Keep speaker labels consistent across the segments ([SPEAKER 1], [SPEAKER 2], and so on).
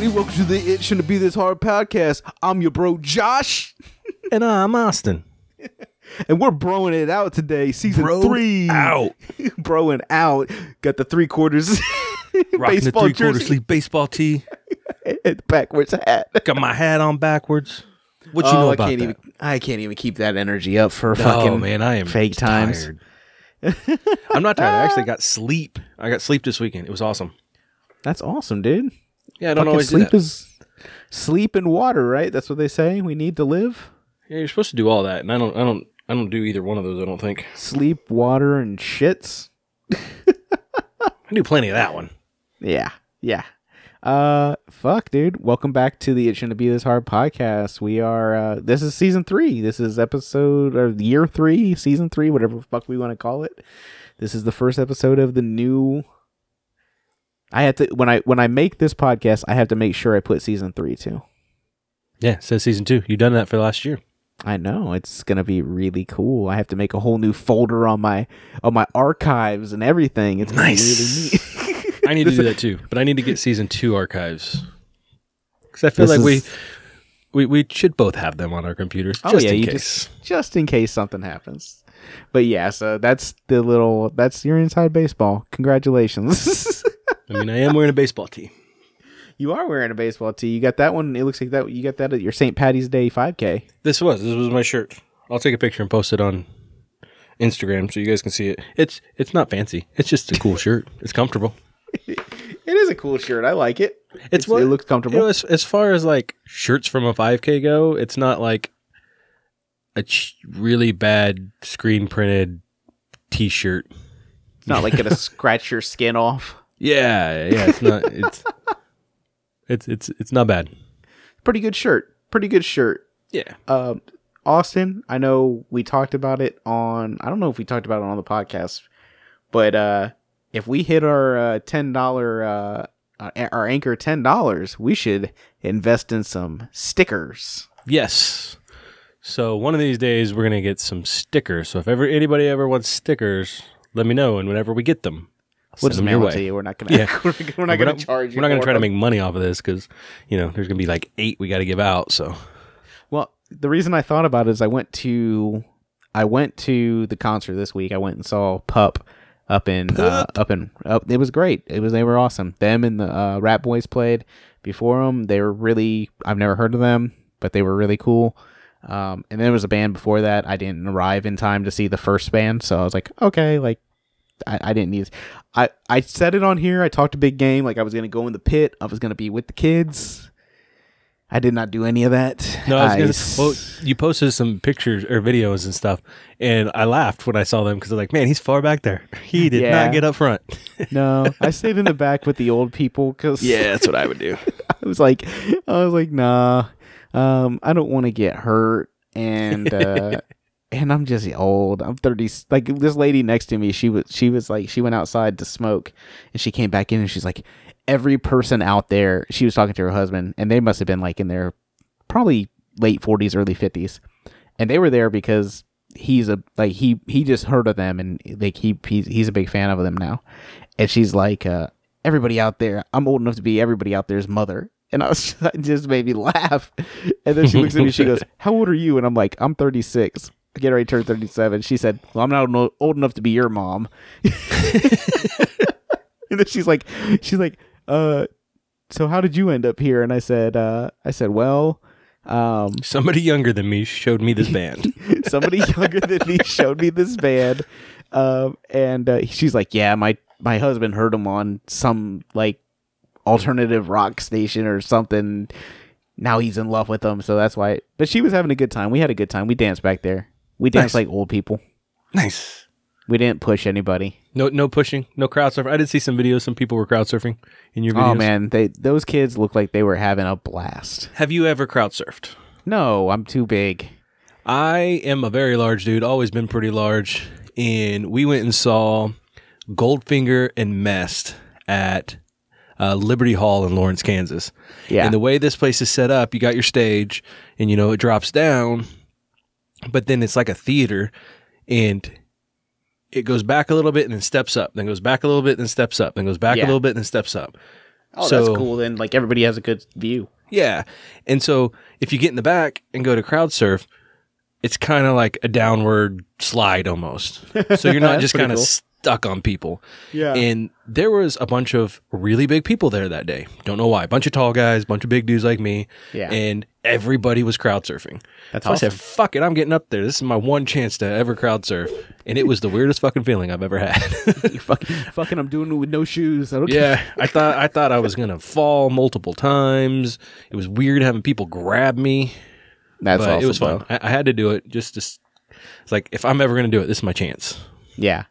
[SPEAKER 1] everybody, welcome to the It Shouldn't Be This Hard podcast. I'm your bro Josh,
[SPEAKER 2] And I'm Austin.
[SPEAKER 1] and we're broing it out today, season
[SPEAKER 2] Broed
[SPEAKER 1] three.
[SPEAKER 2] out.
[SPEAKER 1] broing out. Got the three quarters
[SPEAKER 2] Rocking the
[SPEAKER 1] baseball
[SPEAKER 2] three quarter sleeve baseball tee.
[SPEAKER 1] and backwards hat.
[SPEAKER 2] Got my hat on backwards. What you
[SPEAKER 1] oh,
[SPEAKER 2] know
[SPEAKER 1] I
[SPEAKER 2] about
[SPEAKER 1] can't
[SPEAKER 2] that?
[SPEAKER 1] even. I can't even keep that energy up for oh, fucking
[SPEAKER 2] oh man, I am
[SPEAKER 1] fake times.
[SPEAKER 2] I'm not tired. I actually got sleep. I got sleep this weekend. It was awesome.
[SPEAKER 1] That's awesome, dude.
[SPEAKER 2] Yeah, I don't
[SPEAKER 1] Fucking
[SPEAKER 2] always do
[SPEAKER 1] sleep
[SPEAKER 2] that.
[SPEAKER 1] is sleep and water, right? That's what they say. We need to live.
[SPEAKER 2] Yeah, you're supposed to do all that, and I don't. I don't. I don't do either one of those. I don't think.
[SPEAKER 1] Sleep, water, and shits.
[SPEAKER 2] I do plenty of that one.
[SPEAKER 1] Yeah, yeah. Uh, fuck, dude. Welcome back to the It Shouldn't Be This Hard podcast. We are. uh This is season three. This is episode or year three, season three, whatever the fuck we want to call it. This is the first episode of the new. I have to when I when I make this podcast, I have to make sure I put season three too.
[SPEAKER 2] Yeah, it says season two. You've done that for last year.
[SPEAKER 1] I know it's gonna be really cool. I have to make a whole new folder on my on my archives and everything. It's
[SPEAKER 2] Nice.
[SPEAKER 1] really neat.
[SPEAKER 2] I need to do that too, but I need to get season two archives because I feel
[SPEAKER 1] This
[SPEAKER 2] like we,
[SPEAKER 1] is-
[SPEAKER 2] we we should both have them on our computers
[SPEAKER 1] Oh
[SPEAKER 2] just
[SPEAKER 1] yeah,
[SPEAKER 2] in case.
[SPEAKER 1] just just in case something happens. But yeah, so that's the little that's your inside baseball. Congratulations.
[SPEAKER 2] I mean, I am wearing a baseball tee.
[SPEAKER 1] you are wearing a baseball tee. You got that one. It looks like that you got that at your St. Patty's Day 5K.
[SPEAKER 2] This was this was my shirt. I'll take a picture and post it on Instagram so you guys can see it. It's it's not fancy. It's just a cool shirt. It's comfortable.
[SPEAKER 1] It is a cool shirt. I like it.
[SPEAKER 2] It's,
[SPEAKER 1] it looks comfortable.
[SPEAKER 2] You know, as, as far as like shirts from a 5K go, it's not like a ch- really bad screen printed T-shirt.
[SPEAKER 1] It's not like gonna scratch your skin off.
[SPEAKER 2] Yeah, yeah. It's not. It's it's it's it's not bad.
[SPEAKER 1] Pretty good shirt. Pretty good shirt.
[SPEAKER 2] Yeah.
[SPEAKER 1] um, Austin, I know we talked about it on. I don't know if we talked about it on the podcast, but uh, if we hit our uh, ten dollar uh, uh, our anchor ten dollars, we should invest in some stickers.
[SPEAKER 2] Yes. So one of these days we're gonna get some stickers. So if ever anybody ever wants stickers, let me know, and whenever we get them,
[SPEAKER 1] We'll just
[SPEAKER 2] them
[SPEAKER 1] mail
[SPEAKER 2] your
[SPEAKER 1] it to
[SPEAKER 2] way.
[SPEAKER 1] you. We're not gonna.
[SPEAKER 2] Yeah.
[SPEAKER 1] we're, we're not
[SPEAKER 2] We're
[SPEAKER 1] gonna charge you.
[SPEAKER 2] We're not gonna try to make money off of this because you know there's gonna be like eight we got to give out. So
[SPEAKER 1] Well, the reason I thought about it is I went to I went to the concert this week. I went and saw Pup up in uh, up in up. It was great. It was they were awesome. Them and the uh, Ratboys played before them. They were really I've never heard of them, but they were really cool. Um, and then there was a band before that. I didn't arrive in time to see the first band, so I was like, okay, like I, I didn't need. I I said it on here. I talked a big game. Like I was gonna go in the pit. I was gonna be with the kids. I did not do any of that.
[SPEAKER 2] no, I was gonna.
[SPEAKER 1] s-
[SPEAKER 2] Well, you posted some pictures or videos and stuff, and I laughed when I saw them because I'm like, man, he's far back there. He did
[SPEAKER 1] Yeah.
[SPEAKER 2] not get up front.
[SPEAKER 1] no, I stayed in the back with the old people because yeah,
[SPEAKER 2] that's what I would do.
[SPEAKER 1] I was like, I was like, nah, um, I don't want to get hurt, and uh, and I'm just old. I'm thirty. Like this lady next to me, she was she was like she went outside to smoke, and she came back in, and she's like, every person out there. She was talking to her husband, and they must have been like in their probably late forties, early fifties, and they were there because he's a like he he just heard of them, and like he he's he's a big fan of them now, and she's like, uh, everybody out there, I'm old enough to be everybody out there's mother. And I was it just made me laugh. And then she looks at me, she goes, How old are you? And I'm like, I'm 36. Get ready to turn 37. She said, Well, I'm not old- old enough to be your mom. and then she's like, She's like, uh, so how did you end up here? And I said, uh, I said, well, um,
[SPEAKER 2] Somebody younger than me showed me this band.
[SPEAKER 1] somebody younger than me showed me this band um, and uh, she's like yeah my my husband heard him on some like alternative rock station or something now he's in love with them so that's why but she was having a good time we had a good time we danced back there we danced
[SPEAKER 2] Nice.
[SPEAKER 1] like old people
[SPEAKER 2] nice.
[SPEAKER 1] we didn't push anybody
[SPEAKER 2] No, no pushing, no crowd surfing. I did see some videos. Some people were crowd surfing in your videos.
[SPEAKER 1] oh man they those kids looked like they were having a blast
[SPEAKER 2] Have you ever crowd surfed?
[SPEAKER 1] no i'm too big
[SPEAKER 2] I am a very large dude, always been pretty large. And we went and saw Goldfinger and Mest at uh, Liberty Hall in Lawrence, Kansas.
[SPEAKER 1] Yeah.
[SPEAKER 2] And the way this place is set up, you got your stage and, you know, it drops down, but then it's like a theater and it goes back a little bit and then steps up, then goes back a little bit, and then steps up, then goes back
[SPEAKER 1] Yeah.
[SPEAKER 2] a little bit, and then steps up.
[SPEAKER 1] Oh,
[SPEAKER 2] So-
[SPEAKER 1] that's cool. Then like everybody has a good view.
[SPEAKER 2] Yeah. And so if you get in the back and go to crowd surf, it's kind of like a downward slide almost. So you're not just kind of
[SPEAKER 1] cool.
[SPEAKER 2] Stuck on people.
[SPEAKER 1] Yeah.
[SPEAKER 2] And there was a bunch of really big people there that day. Don't know why. A bunch of tall guys, bunch of big dudes like me.
[SPEAKER 1] Yeah.
[SPEAKER 2] And everybody was crowd surfing.
[SPEAKER 1] That's
[SPEAKER 2] so I
[SPEAKER 1] awesome.
[SPEAKER 2] said, fuck it, I'm getting up there. This is my one chance to ever crowd surf. And it was the weirdest fucking feeling I've ever had.
[SPEAKER 1] Fucking, fucking, I'm doing it with no shoes. I
[SPEAKER 2] yeah. I thought I thought I was gonna fall multiple times. It was weird having people grab me.
[SPEAKER 1] That's
[SPEAKER 2] but
[SPEAKER 1] awesome.
[SPEAKER 2] it was fun. I, I had to do it just to. It's like if I'm ever going to do it, this is my chance.
[SPEAKER 1] Yeah,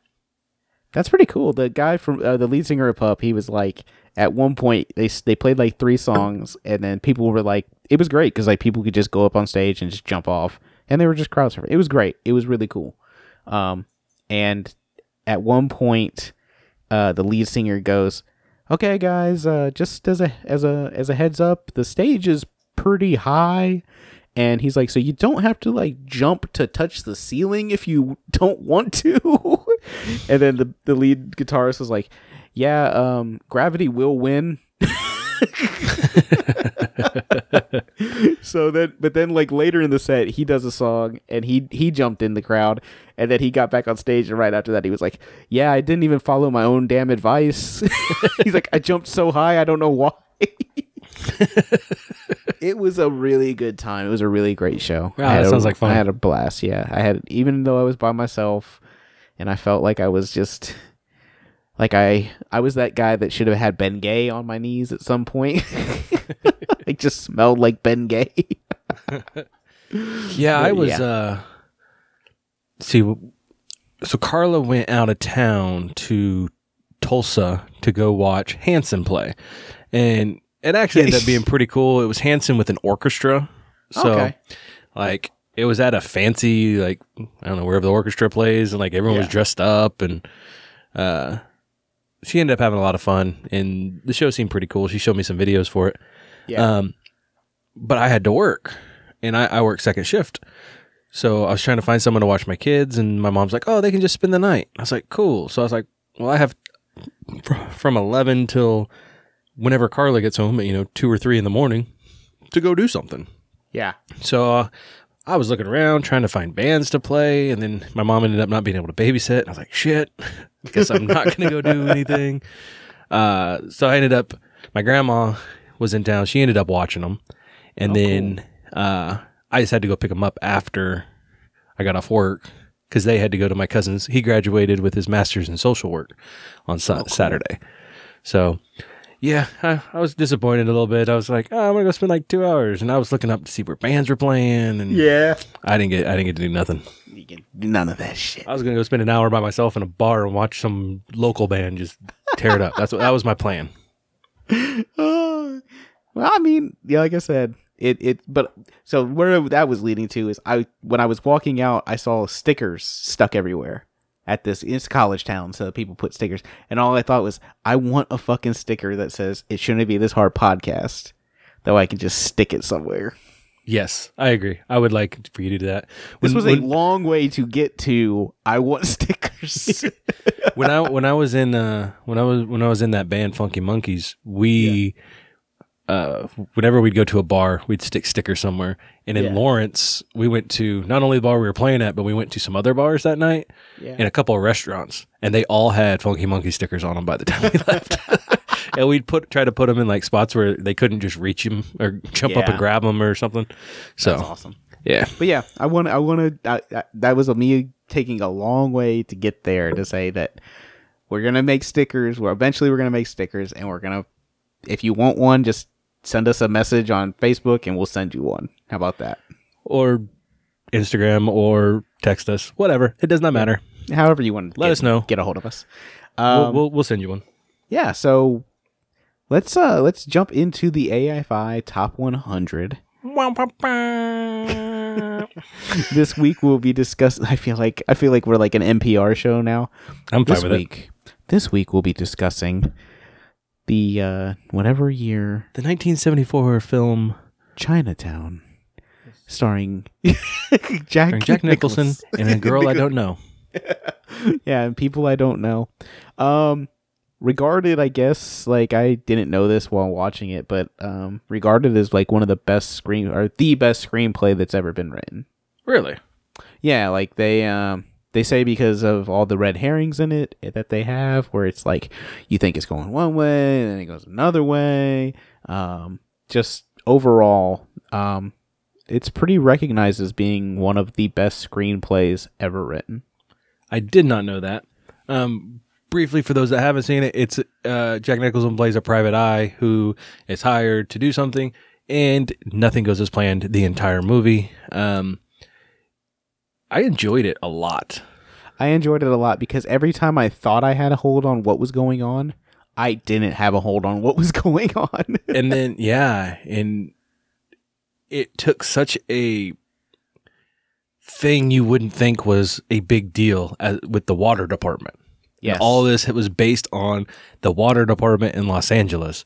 [SPEAKER 1] that's pretty cool. The guy from uh, the lead singer of Pup, he was like, at one point they they played like three songs, and then people were like, it was great because like people could just go up on stage and just jump off, and they were just crowd surfing. It was great. It was really cool. Um, and at one point, uh, the lead singer goes, "Okay, guys, uh, just as a as a as a heads up, the stage is pretty high." And he's like, so you don't have to like jump to touch the ceiling if you don't want to. and then the, the lead guitarist was like, yeah, um, gravity will win. so then, but then like later in the set, he does a song and he he jumped in the crowd, and then he got back on stage, and right after that, he was like, "Yeah, I didn't even follow my own damn advice." He's like, "I jumped so high, I don't know why." it was a really good time. It was a really great show.
[SPEAKER 2] Wow,
[SPEAKER 1] I
[SPEAKER 2] that
[SPEAKER 1] a-
[SPEAKER 2] sounds like fun.
[SPEAKER 1] I had a blast. Yeah, I had even though I was by myself, and I felt like I was just like I I was that guy that should have had Ben Gay on my knees at some point. I just smelled like Ben Gay.
[SPEAKER 2] Yeah, I was.
[SPEAKER 1] yeah.
[SPEAKER 2] uh See, so Carla went out of town to Tulsa to go watch Hanson play, and it actually ended up being pretty cool. It was Hanson with an orchestra, so
[SPEAKER 1] Okay.
[SPEAKER 2] like it was at a fancy like I don't know wherever the orchestra plays, and like everyone was dressed up, and uh, she ended up having a lot of fun, and the show seemed pretty cool. She showed me some videos for it.
[SPEAKER 1] Yeah.
[SPEAKER 2] Um, but I had to work, and I, I work second shift. So I was trying to find someone to watch my kids, and my mom's like, "Oh, they can just spend the night." I was like, "Cool." So I was like, "Well, I have from eleven till whenever Carla gets home, at, you know, two or three in the morning, to go do something."
[SPEAKER 1] yeah.
[SPEAKER 2] So uh, I was looking around trying to find bands to play, and then my mom ended up not being able to babysit. I was like, "Shit, guess I'm not going to go do anything." Uh, so I ended up. My grandma was in town. She ended up watching them, and then uh, I just had to go pick them up after I got off work because they had to go to my cousin's. He graduated with his master's in social work on Sa- Saturday. So yeah, I, I was disappointed a little bit. I was like, oh, I'm gonna go spend like two hours, and I was looking up to see where bands were playing, and
[SPEAKER 1] Yeah.
[SPEAKER 2] I didn't get I didn't get to do nothing.
[SPEAKER 1] You can do none of that shit.
[SPEAKER 2] I was gonna go spend an hour by myself in a bar and watch some local band just tear it up. That's what that was my plan.
[SPEAKER 1] Uh, well, I mean, yeah, like I said, it it. But so where that was leading to is I when I was walking out, I saw stickers stuck everywhere at this. It's college town, so people put stickers, and all I thought was, I want a fucking sticker that says "It shouldn't be this hard" podcast. That way I can just stick it somewhere.
[SPEAKER 2] Yes, I agree. I would like for you to do that.
[SPEAKER 1] This was
[SPEAKER 2] when-
[SPEAKER 1] a long way to get to. I want stickers.
[SPEAKER 2] when I when I was in uh when I was when I was in that band Funky Monkeys, we uh whenever we'd go to a bar, we'd stick stickers somewhere. And in
[SPEAKER 1] Yeah.
[SPEAKER 2] Lawrence, we went to not only the bar we were playing at, but we went to some other bars that night
[SPEAKER 1] Yeah.
[SPEAKER 2] and a couple of restaurants, and they all had Funky Monkey stickers on them by the time we left. and we'd put try to put them in like spots where they couldn't just reach them or jump up and grab them or something. So
[SPEAKER 1] That's awesome.
[SPEAKER 2] yeah,
[SPEAKER 1] But yeah, I want. I want to. That, was a me taking a long way to get there to say that we're gonna make stickers. We're eventually we're gonna make stickers, and we're gonna. If you want one, just send us a message on Facebook, and we'll send you one. How about that?
[SPEAKER 2] or Instagram or text us, whatever. It does not matter.
[SPEAKER 1] However you want to
[SPEAKER 2] Let
[SPEAKER 1] get,
[SPEAKER 2] us know.
[SPEAKER 1] Get a hold of us.
[SPEAKER 2] we'll,
[SPEAKER 1] Um,
[SPEAKER 2] we'll we'll send you one.
[SPEAKER 1] yeah. So let's uh let's jump into the AFI Top 100. this week we'll be discussing. I feel like I feel like we're like an NPR show now.
[SPEAKER 2] I'm fine
[SPEAKER 1] this
[SPEAKER 2] with it.
[SPEAKER 1] week, this week we'll be discussing the uh, whatever year
[SPEAKER 2] The 1974 film
[SPEAKER 1] Chinatown, starring Jack
[SPEAKER 2] starring Jack Nicholson and a girl I don't know.
[SPEAKER 1] yeah, and people I don't know. Um, regarded, I guess, like I didn't know this while watching it, but um, regarded as like one of the best screen or the best screenplay that's ever been written.
[SPEAKER 2] Really?
[SPEAKER 1] Yeah, like they um they say because of all the red herrings in it that they have, where it's like you think it's going one way and then it goes another way. Um, just overall, um, it's pretty recognized as being one of the best screenplays ever written.
[SPEAKER 2] I did not know that. Um, briefly, for those that haven't seen it, it's uh, Jack Nicholson plays a private eye who is hired to do something, and nothing goes as planned the entire movie. Um, I enjoyed it a lot.
[SPEAKER 1] I enjoyed it a lot because every time I thought I had a hold on what was going on, I didn't have a hold on what was going on.
[SPEAKER 2] and then, yeah, and it took such a thing you wouldn't think was a big deal as, with the water department.
[SPEAKER 1] yes.
[SPEAKER 2] And all this it was based on the water department in Los Angeles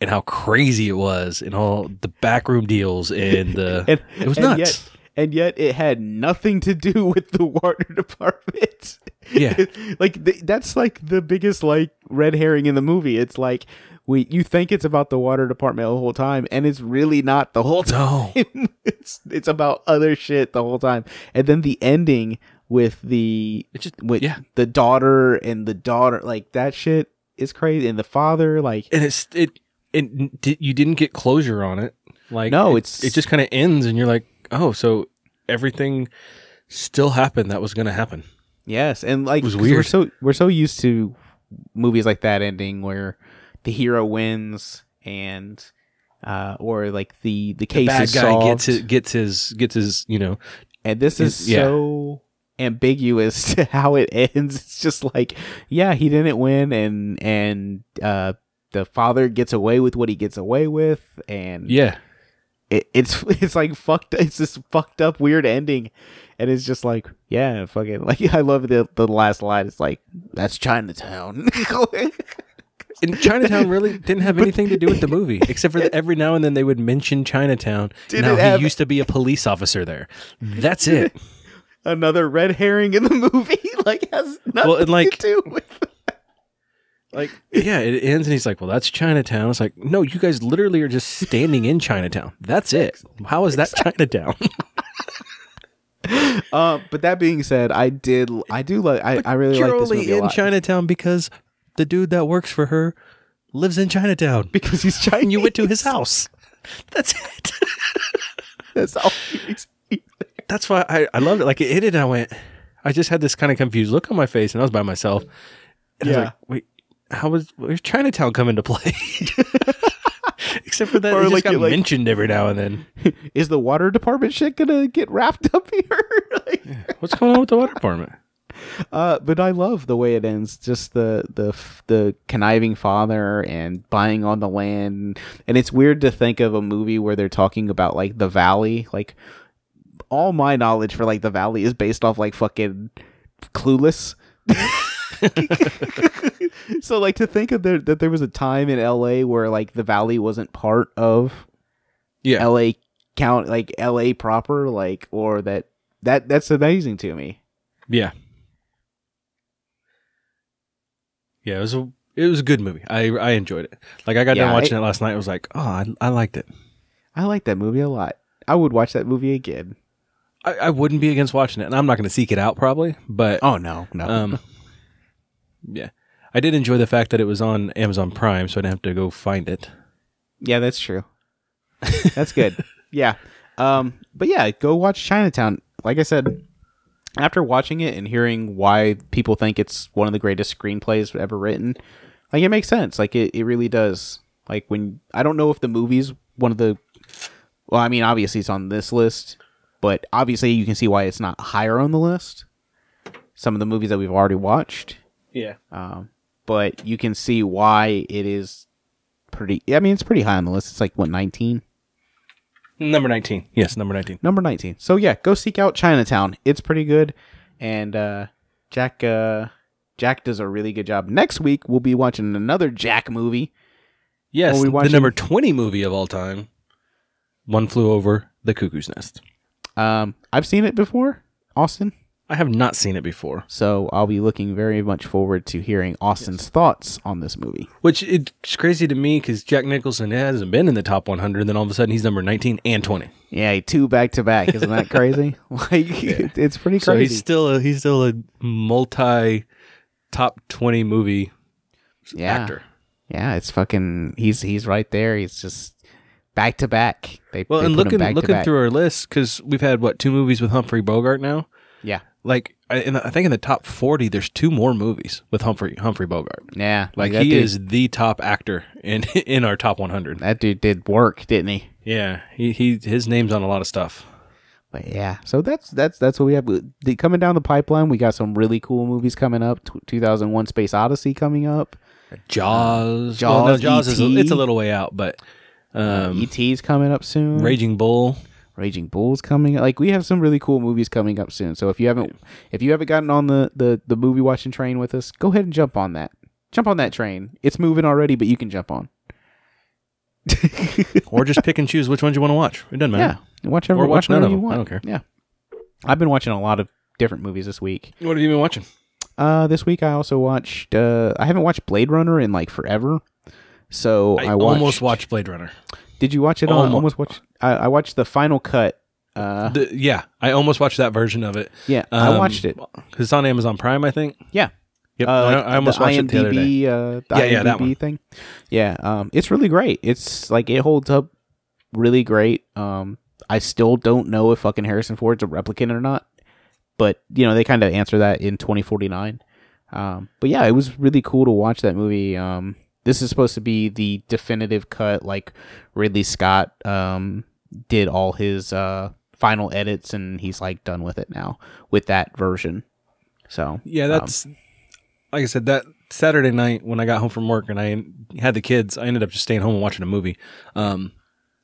[SPEAKER 2] and how crazy it was and all the backroom deals and the
[SPEAKER 1] and,
[SPEAKER 2] it was
[SPEAKER 1] and
[SPEAKER 2] nuts.
[SPEAKER 1] Yet, and yet it had nothing to do with the water department.
[SPEAKER 2] Yeah.
[SPEAKER 1] like th- that's like the biggest like red herring in the movie. It's like we you think it's about the water department the whole time and it's really not the whole time.
[SPEAKER 2] No.
[SPEAKER 1] it's it's about other shit the whole time. And then the ending with the
[SPEAKER 2] It just
[SPEAKER 1] with
[SPEAKER 2] yeah.
[SPEAKER 1] the daughter and the daughter like that shit is crazy and the father like
[SPEAKER 2] And it's it di- you didn't get closure on it. Like
[SPEAKER 1] No,
[SPEAKER 2] it-
[SPEAKER 1] it's-
[SPEAKER 2] it just kind of ends and you're like, "Oh, so everything still happened that was going to happen."
[SPEAKER 1] Yes, and like
[SPEAKER 2] was
[SPEAKER 1] 'cause We're
[SPEAKER 2] weird.
[SPEAKER 1] so we're so used to movies like that ending where the hero wins and uh or like the the case
[SPEAKER 2] Bad
[SPEAKER 1] is
[SPEAKER 2] guy
[SPEAKER 1] solved.
[SPEAKER 2] gets his, gets his gets his, you know,
[SPEAKER 1] and this is
[SPEAKER 2] is- yeah.
[SPEAKER 1] so ambiguous to how it ends. It's just like, yeah, he didn't win and and uh the father gets away with what he gets away with and
[SPEAKER 2] yeah.
[SPEAKER 1] It, it's it's like fucked it's this fucked up weird ending and it's just like yeah fucking like i love the the last line it's like that's chinatown
[SPEAKER 2] And Chinatown really didn't have anything to do with the movie, except for that every now and then they would mention Chinatown.
[SPEAKER 1] Did
[SPEAKER 2] now he
[SPEAKER 1] have-
[SPEAKER 2] used to be a police officer there. That's it.
[SPEAKER 1] another red herring in the movie like has nothing
[SPEAKER 2] Well, and, like-
[SPEAKER 1] to do with
[SPEAKER 2] Like, yeah, it ends and he's like, "Well, that's Chinatown." It's like, no, you guys literally are just standing in Chinatown. That's it. How is that Chinatown?
[SPEAKER 1] uh but that being said i did i do like i, I really like this movie a
[SPEAKER 2] in
[SPEAKER 1] lot
[SPEAKER 2] Chinatown because the dude that works for her lives in Chinatown.
[SPEAKER 1] because he's chinese
[SPEAKER 2] And you went to his house. That's it.
[SPEAKER 1] that's all he's-
[SPEAKER 2] That's why I, I loved it. Like it hit it and I went, I just had this kind of confused look on my face and I was by myself. And I
[SPEAKER 1] Yeah.
[SPEAKER 2] was like, wait, how was where's Chinatown come into play? Except for that
[SPEAKER 1] Or
[SPEAKER 2] it just
[SPEAKER 1] like
[SPEAKER 2] got
[SPEAKER 1] you, like-
[SPEAKER 2] mentioned every now and then.
[SPEAKER 1] is the water department shit gonna get wrapped up here like,
[SPEAKER 2] What's going on with the water department?
[SPEAKER 1] Uh, but I love the way it ends. Just the the the conniving father and buying on the land, and it's weird to think of a movie where they're talking about like the valley. Like all my knowledge for like the valley is based off like fucking Clueless. so like to think of there that there was a time in L.A. where like the valley wasn't part of
[SPEAKER 2] Yeah.
[SPEAKER 1] L.A. count like L.A. proper like or that that that's amazing to me.
[SPEAKER 2] Yeah. Yeah, it was a it was a good movie. I I enjoyed it. Like I got
[SPEAKER 1] Yeah,
[SPEAKER 2] done watching
[SPEAKER 1] I-
[SPEAKER 2] it last night. I was like, oh, I, I liked it.
[SPEAKER 1] I like that movie a lot. I would watch that movie again.
[SPEAKER 2] I, I wouldn't be against watching it, and I'm not going to seek it out probably, but
[SPEAKER 1] Oh no, no.
[SPEAKER 2] um, yeah, I did enjoy the fact that it was on Amazon Prime, so I didn't have to go find it.
[SPEAKER 1] yeah, that's true. That's good. yeah. Um, but yeah, go watch Chinatown. Like I said, after watching it and hearing why people think it's one of the greatest screenplays ever written, like it makes sense. Like it, it really does. Like when I don't know if the movie's one of the well, I mean obviously it's on this list, but obviously you can see why it's not higher on the list. Some of the movies that we've already watched.
[SPEAKER 2] Yeah,
[SPEAKER 1] Um, but you can see why it is pretty. I mean, it's pretty high on the list. It's like what nineteen,
[SPEAKER 2] number nineteen. Yes, number nineteen.
[SPEAKER 1] number nineteen. So yeah, go seek out Chinatown. It's pretty good, and uh, Jack uh, Jack does a really good job. Next week we'll be watching another Jack movie.
[SPEAKER 2] Yes,
[SPEAKER 1] Well, we
[SPEAKER 2] the number twenty movie of all time. One flew over the cuckoo's nest.
[SPEAKER 1] Um, I've seen it before. Austin,
[SPEAKER 2] I have not seen it before.
[SPEAKER 1] So I'll be looking very much forward to hearing Austin's thoughts on this movie.
[SPEAKER 2] Which it's crazy to me because Jack Nicholson hasn't been in the top 100. Then all of a sudden he's number 19 and 20.
[SPEAKER 1] Yeah, two back to back. Isn't that crazy? like it- it's pretty crazy.
[SPEAKER 2] So
[SPEAKER 1] crazy.
[SPEAKER 2] he's still a, he's still a multi top 20 movie
[SPEAKER 1] yeah.
[SPEAKER 2] actor.
[SPEAKER 1] Yeah, it's fucking. He's he's right there. He's just back to back. They
[SPEAKER 2] Well,
[SPEAKER 1] they
[SPEAKER 2] and
[SPEAKER 1] put him
[SPEAKER 2] looking
[SPEAKER 1] back
[SPEAKER 2] looking through our list because we've had what two movies with Humphrey Bogart now. Like I, in the, I think in the top 40, there's two more movies with Humphrey Humphrey Bogart.
[SPEAKER 1] yeah.
[SPEAKER 2] Like he
[SPEAKER 1] dude,
[SPEAKER 2] is the top actor in in our top 100.
[SPEAKER 1] That dude did work, didn't he?
[SPEAKER 2] Yeah, he he his name's on a lot of stuff.
[SPEAKER 1] But yeah, so that's that's that's what we have. The, coming down the pipeline, we got some really cool movies coming up. T- 2001: Space Odyssey coming up.
[SPEAKER 2] Jaws.
[SPEAKER 1] Jaws,
[SPEAKER 2] well, no, Jaws is a, it's a little way out, but um,
[SPEAKER 1] ET's coming up soon.
[SPEAKER 2] Raging Bull.
[SPEAKER 1] Raging Bull's coming. Like we have some really cool movies coming up soon. So if you haven't if you haven't gotten on the the the movie watching train with us, go ahead and jump on that. Jump on that train. It's moving already, but you can jump on.
[SPEAKER 2] or just pick and choose which ones you want to watch. It doesn't matter.
[SPEAKER 1] Yeah, watch ever,
[SPEAKER 2] Or watch none of
[SPEAKER 1] you
[SPEAKER 2] them. I don't care.
[SPEAKER 1] Yeah, I've been watching a lot of different movies this week.
[SPEAKER 2] What have you been watching?
[SPEAKER 1] Uh, this week I also watched. Uh, I haven't watched Blade Runner in like forever. So
[SPEAKER 2] I,
[SPEAKER 1] I, watched,
[SPEAKER 2] almost watched Blade Runner.
[SPEAKER 1] Did you watch it? On,
[SPEAKER 2] Almo-
[SPEAKER 1] almost watched. I, I watched the final cut. Uh,
[SPEAKER 2] The, yeah, I almost watched that version of it.
[SPEAKER 1] yeah, I
[SPEAKER 2] Um,
[SPEAKER 1] watched it.
[SPEAKER 2] it's on Amazon Prime, I think.
[SPEAKER 1] Yeah,
[SPEAKER 2] Yep,
[SPEAKER 1] uh,
[SPEAKER 2] I,
[SPEAKER 1] like
[SPEAKER 2] I almost watched it the other day.
[SPEAKER 1] Uh, the
[SPEAKER 2] Yeah, yeah, that one.
[SPEAKER 1] thing. Yeah, um, it's really great. It's like it holds up really great. Um, I still don't know if fucking Harrison Ford's a replicant or not, but you know they kind of answer that in 2049. Um, but yeah, it was really cool to watch that movie. Um, this is supposed to be the definitive cut, like Ridley Scott um did all his uh final edits and he's like done with it now with that version. So
[SPEAKER 2] Yeah, that's like I said. That Saturday night when I got home from work and I had the kids, I ended up just staying home and watching a movie. Um,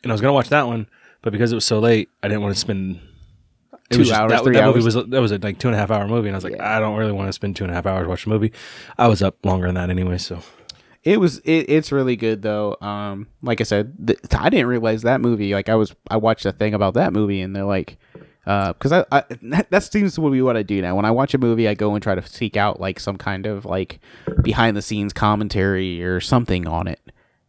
[SPEAKER 2] and I was gonna watch that one, but because it was so late, I didn't want to spend. It
[SPEAKER 1] Two
[SPEAKER 2] was just-
[SPEAKER 1] hours,
[SPEAKER 2] that, that movie was that was a like two and a half hour movie, and I was like, I don't really want to spend two and a half hours watching a movie. I was up longer than that anyway, so
[SPEAKER 1] It was it, it's really good though. Um, like I said, th- I didn't realize that movie. Like I was, I watched a thing about that movie, and they're like, because I, I that, that seems to be what I do now. When I watch a movie, I go and try to seek out like some kind of like behind the scenes commentary or something on it,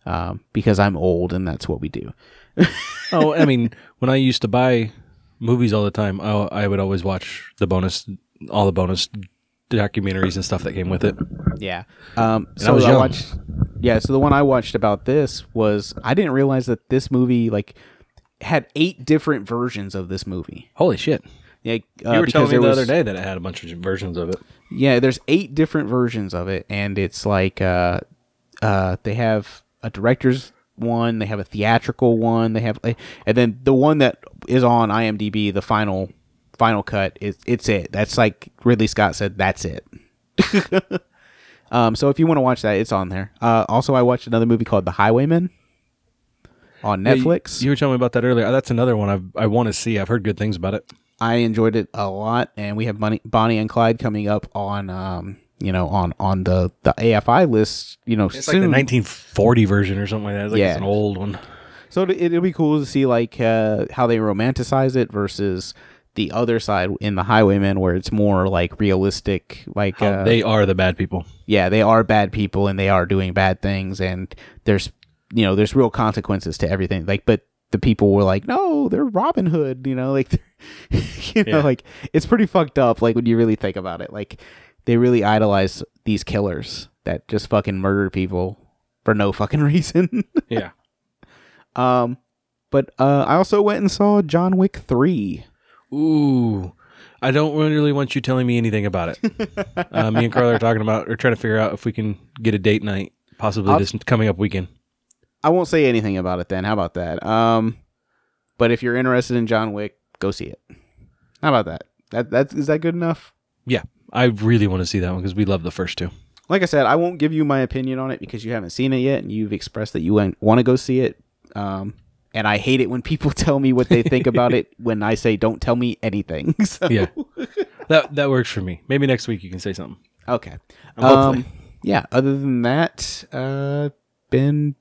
[SPEAKER 1] um, because I'm old and that's what we do.
[SPEAKER 2] oh, I mean, when I used to buy movies all the time, I, I would always watch the bonus, all the bonus documentaries and stuff that came with it.
[SPEAKER 1] Yeah. Um,
[SPEAKER 2] I
[SPEAKER 1] so
[SPEAKER 2] was
[SPEAKER 1] I, watched. Yeah. So the one I watched about this was I didn't realize that this movie like had eight different versions of this movie.
[SPEAKER 2] Holy shit!
[SPEAKER 1] Yeah, uh,
[SPEAKER 2] You were telling me the
[SPEAKER 1] was-
[SPEAKER 2] other day that it had a bunch of versions of it.
[SPEAKER 1] Yeah, there's eight different versions of it, and it's like uh, uh, they have a director's one, they have a theatrical one, they have, and then the one that is on IMDb, the final final cut is it's it. That's like Ridley Scott said, that's it. um, so if you want to watch that, it's on there. Uh, also, I watched another movie called The Highwaymen on
[SPEAKER 2] Yeah, you-
[SPEAKER 1] Netflix.
[SPEAKER 2] You, were telling me about that earlier. That's another one I've, I want to see. I've heard good things about it.
[SPEAKER 1] I enjoyed it a lot, and we have Bonnie, Bonnie and Clyde coming up on, um, you know, on on the the AFI list, you know,
[SPEAKER 2] It's
[SPEAKER 1] soon.
[SPEAKER 2] like the 1940 version or something like that. It's like
[SPEAKER 1] Yeah.
[SPEAKER 2] it's an old one.
[SPEAKER 1] so it- it'll be cool to see like uh, how they romanticize it versus the other side in the Highwaymen, where it's more like realistic. Like, uh,
[SPEAKER 2] they are the bad people.
[SPEAKER 1] yeah, they are bad people and they are doing bad things, and there's you know there's real consequences to everything. Like, but the people were like, no, they're Robin Hood, you know, like, you know,
[SPEAKER 2] Yeah.
[SPEAKER 1] like it's pretty fucked up. Like when you really think about it, like they really idolize these killers that just fucking murder people for no fucking reason.
[SPEAKER 2] Yeah.
[SPEAKER 1] um, but uh, I also went and saw John Wick three.
[SPEAKER 2] Ooh. I don't really want you telling me anything about it. uh, me and Carla are talking about or trying to figure out if we can get a date night, possibly
[SPEAKER 1] I'll-
[SPEAKER 2] this coming up weekend.
[SPEAKER 1] I won't say anything about it then. How about that? Um, but if you're interested in John Wick, go see it. How about that? That that's that good enough?
[SPEAKER 2] Yeah, I really want to see that one because we love the first two.
[SPEAKER 1] Like I said, I won't give you my opinion on it because you haven't seen it yet, and you've expressed that you want to go see it. Um, and I hate it when people tell me what they think about it when I say don't tell me anything. So,
[SPEAKER 2] Yeah, that that works for me. Maybe next week you can say something.
[SPEAKER 1] Okay. Um, yeah. Other than that, uh, been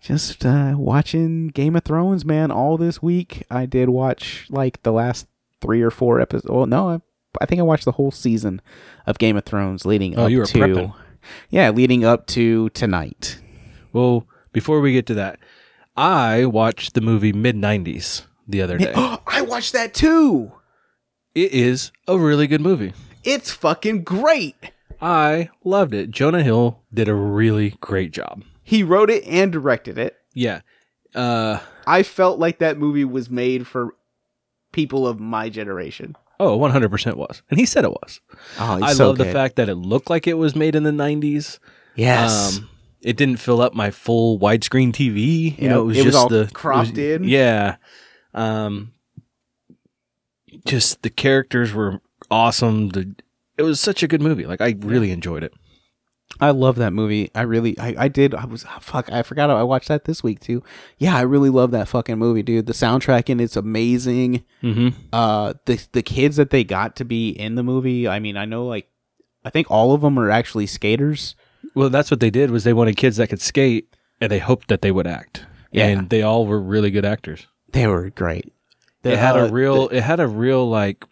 [SPEAKER 1] just uh, watching Game of Thrones, man. All this week, I did watch like the last three or four episodes. Well, no, I I think I watched the whole season of Game of Thrones leading
[SPEAKER 2] Oh,
[SPEAKER 1] up
[SPEAKER 2] you were
[SPEAKER 1] to
[SPEAKER 2] prepping.
[SPEAKER 1] yeah, leading up to tonight.
[SPEAKER 2] Well, before we get to that, I watched the movie Mid 90s the other day.
[SPEAKER 1] I watched that too.
[SPEAKER 2] it is a really good movie.
[SPEAKER 1] It's fucking great.
[SPEAKER 2] I loved it. Jonah Hill did a really great job.
[SPEAKER 1] He wrote it and directed it.
[SPEAKER 2] Yeah. Uh
[SPEAKER 1] I felt like that movie was made for people of my generation.
[SPEAKER 2] oh, 100% was. And he said it was.
[SPEAKER 1] Oh,
[SPEAKER 2] I love the fact that it looked like it was made in the 90s.
[SPEAKER 1] Yes.
[SPEAKER 2] Um, it didn't fill up my full widescreen TV. You
[SPEAKER 1] Yep,
[SPEAKER 2] know, it was
[SPEAKER 1] it was
[SPEAKER 2] just
[SPEAKER 1] all
[SPEAKER 2] the
[SPEAKER 1] cropped
[SPEAKER 2] was-
[SPEAKER 1] in.
[SPEAKER 2] Yeah. Um, just the characters were awesome. The it was such a good movie. Like I really enjoyed it.
[SPEAKER 1] I love that movie. I really, I, I did. I was fuck. I forgot. I watched that this week too. Yeah, I really love that fucking movie, dude. The soundtrack in it's amazing.
[SPEAKER 2] Mm-hmm.
[SPEAKER 1] Uh, the the kids that they got to be in the movie. I mean, I know like, I think all of them are actually skaters.
[SPEAKER 2] Well, that's what they did was they wanted kids that could skate, and they hoped that they would act.
[SPEAKER 1] Yeah.
[SPEAKER 2] And they all were really good actors.
[SPEAKER 1] They were great. The-
[SPEAKER 2] it had
[SPEAKER 1] uh,
[SPEAKER 2] a real, it had a real like